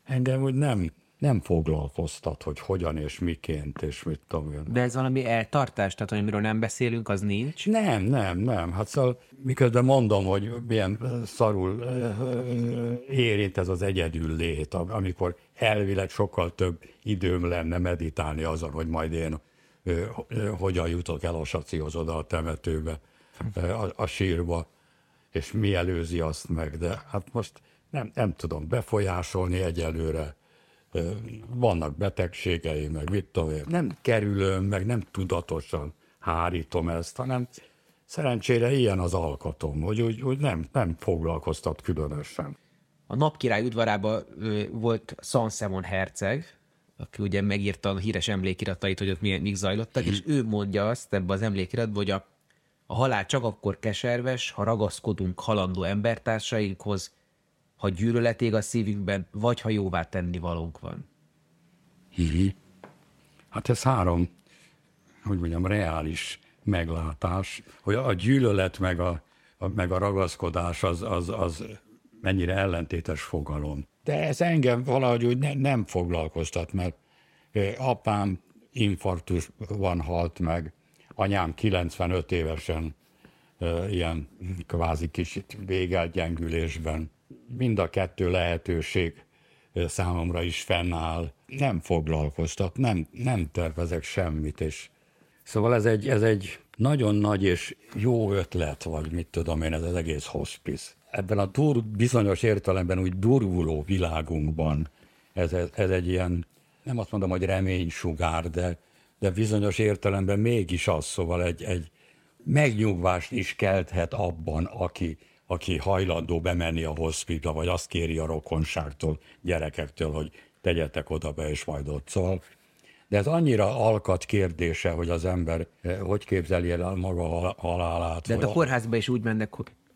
Speaker 1: engem úgy nem, nem foglalkoztat, hogy hogyan és miként, és mit tudom én.
Speaker 2: De ez valami eltartás, tehát amiről nem beszélünk, az nincs?
Speaker 1: Nem, nem, nem. Hát szóval miközben mondom, hogy milyen szarul érint ez az egyedül lét, amikor elvileg sokkal több időm lenne meditálni azon, hogy majd én hogyan jutok el a sacihoz oda a temetőbe, a, a sírba, és mi előzi azt meg. De hát most nem, nem tudom befolyásolni egyelőre. Vannak betegségei, meg mit tudom én. Nem kerülöm, meg nem tudatosan hárítom ezt, hanem szerencsére ilyen az alkatom, hogy úgy, úgy nem, nem foglalkoztat különösen.
Speaker 2: A napkirály udvarában volt Sansemon herceg, aki ugye megírta a híres emlékiratait, hogy ott milyen mik zajlottak, és ő mondja azt ebbe az emlékiratban, hogy a, a halál csak akkor keserves, ha ragaszkodunk halandó embertársainkhoz, ha gyűlölet ég a szívünkben, vagy ha jóvá tenni valónk van.
Speaker 1: Hihi. Hát ez három, hogy mondjam, reális meglátás, hogy a gyűlölet meg a, a, meg a ragaszkodás az, az, az mennyire ellentétes fogalom. De ez engem valahogy úgy ne, nem foglalkoztat, mert apám infarktus van halt meg, anyám 95 évesen ilyen kvázi kicsit végelgyengülésben. Mind a kettő lehetőség számomra is fennáll. Nem foglalkoztat, nem, nem tervezek semmit, és szóval ez egy, ez egy nagyon nagy és jó ötlet, vagy mit tudom én, ez az egész hospice ebben a dur, bizonyos értelemben úgy durvuló világunkban ez, ez, egy ilyen, nem azt mondom, hogy reménysugár, de, de bizonyos értelemben mégis az, szóval egy, egy megnyugvást is kelthet abban, aki, aki hajlandó bemenni a hospitba, vagy azt kéri a rokonságtól, gyerekektől, hogy tegyetek oda be, és majd ott. Szóval de ez annyira alkat kérdése, hogy az ember eh, hogy képzeli el maga halálát.
Speaker 2: De hát a kórházba is úgy mennek,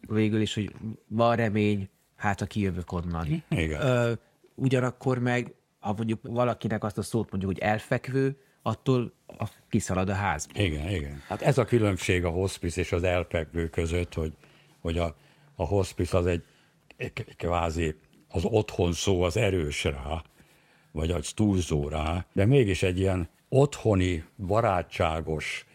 Speaker 2: végül is, hogy van remény, hát ha kijövök onnan.
Speaker 1: Igen. Ö,
Speaker 2: ugyanakkor meg, ha mondjuk valakinek azt a szót mondjuk, hogy elfekvő, attól a, kiszalad a ház.
Speaker 1: Igen, igen. Hát ez a különbség a hospice és az elfekvő között, hogy, hogy a, a hospice az egy kvázi az otthon szó az erős rá, vagy az túlzó rá, de mégis egy ilyen otthoni, barátságos,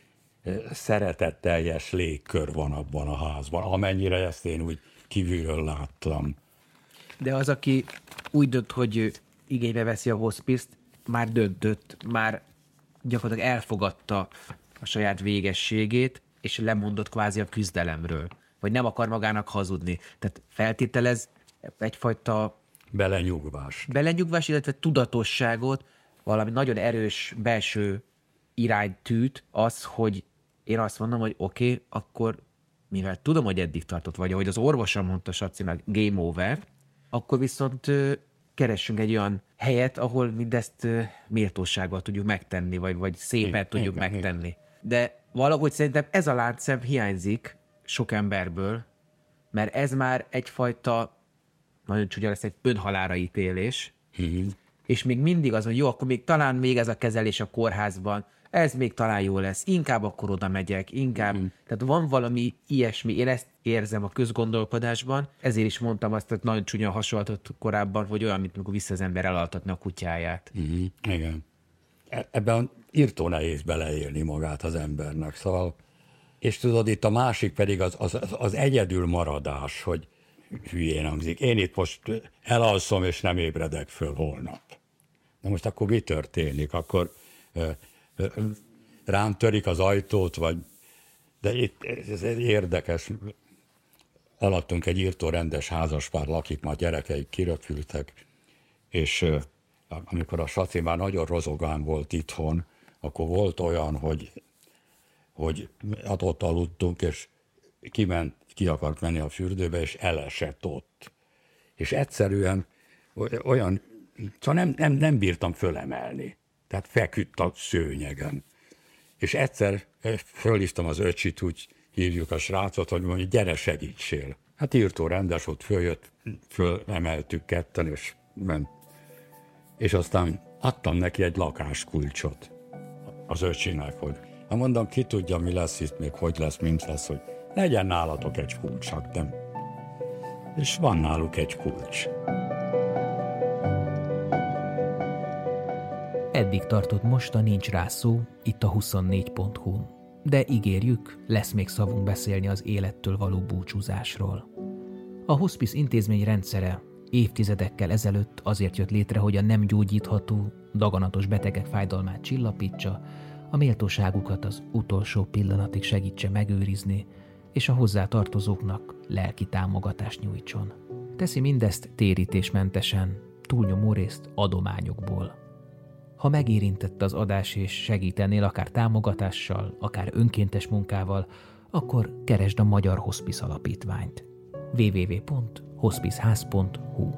Speaker 1: szeretetteljes légkör van abban a házban, amennyire ezt én úgy kívülről láttam.
Speaker 2: De az, aki úgy dönt, hogy igénybe veszi a hospice már döntött, már gyakorlatilag elfogadta a saját végességét, és lemondott kvázi a küzdelemről, vagy nem akar magának hazudni. Tehát feltételez egyfajta
Speaker 1: belenyugvás.
Speaker 2: Belenyugvás, illetve tudatosságot, valami nagyon erős belső iránytűt, az, hogy én azt mondom, hogy oké, okay, akkor mivel tudom, hogy eddig tartott, vagy ahogy az orvosom mondta Sacinak, game over, akkor viszont keressünk egy olyan helyet, ahol mindezt méltósággal tudjuk megtenni, vagy, vagy szépen igen, tudjuk igen, megtenni. Igen. De valahogy szerintem ez a láncszem hiányzik sok emberből, mert ez már egyfajta, nagyon csúnya lesz, egy önhalára ítélés, igen. és még mindig az, hogy jó, akkor még talán még ez a kezelés a kórházban, ez még talán jó lesz, inkább akkor oda megyek, inkább. Mm. Tehát van valami ilyesmi, én ezt érzem a közgondolkodásban, ezért is mondtam azt, hogy nagyon csúnya hasonlatot korábban, hogy olyan, mint amikor vissza az ember elaltatni a kutyáját.
Speaker 1: Mm-hmm. Igen. E- ebben írtó nehéz beleélni magát az embernek, szóval és tudod, itt a másik pedig az, az, az egyedül maradás, hogy hülyén hangzik. Én itt most elalszom, és nem ébredek föl holnap. Na most akkor mi történik? Akkor rám törik az ajtót, vagy de itt ez egy érdekes, alattunk egy írtó rendes házaspár lakik, már gyerekeik kiröpültek, és amikor a Saci már nagyon rozogán volt itthon, akkor volt olyan, hogy, hogy hát ott aludtunk, és kiment, ki akart menni a fürdőbe, és elesett ott. És egyszerűen olyan, szóval nem, nem, nem bírtam fölemelni. Tehát feküdt a szőnyegen. És egyszer fölhívtam az öcsit, úgy hívjuk a srácot, hogy mondja, gyere segítsél. Hát írtó rendes, ott följött, fölemeltük ketten, és ment. És aztán adtam neki egy lakáskulcsot az öcsinek, hogy hát mondom, ki tudja, mi lesz itt, még hogy lesz, mint lesz, hogy legyen nálatok egy kulcs, nem. És van náluk egy kulcs.
Speaker 5: Eddig tartott most a Nincs rá szó, itt a 24.hu-n. De ígérjük, lesz még szavunk beszélni az élettől való búcsúzásról. A hospice intézmény rendszere évtizedekkel ezelőtt azért jött létre, hogy a nem gyógyítható, daganatos betegek fájdalmát csillapítsa, a méltóságukat az utolsó pillanatig segítse megőrizni, és a hozzá tartozóknak lelki támogatást nyújtson.
Speaker 2: Teszi mindezt térítésmentesen, túlnyomó részt adományokból. Ha megérintett az adás és segítenél akár támogatással, akár önkéntes munkával, akkor keresd a Magyar Hospice Alapítványt. www.hospiceház.hu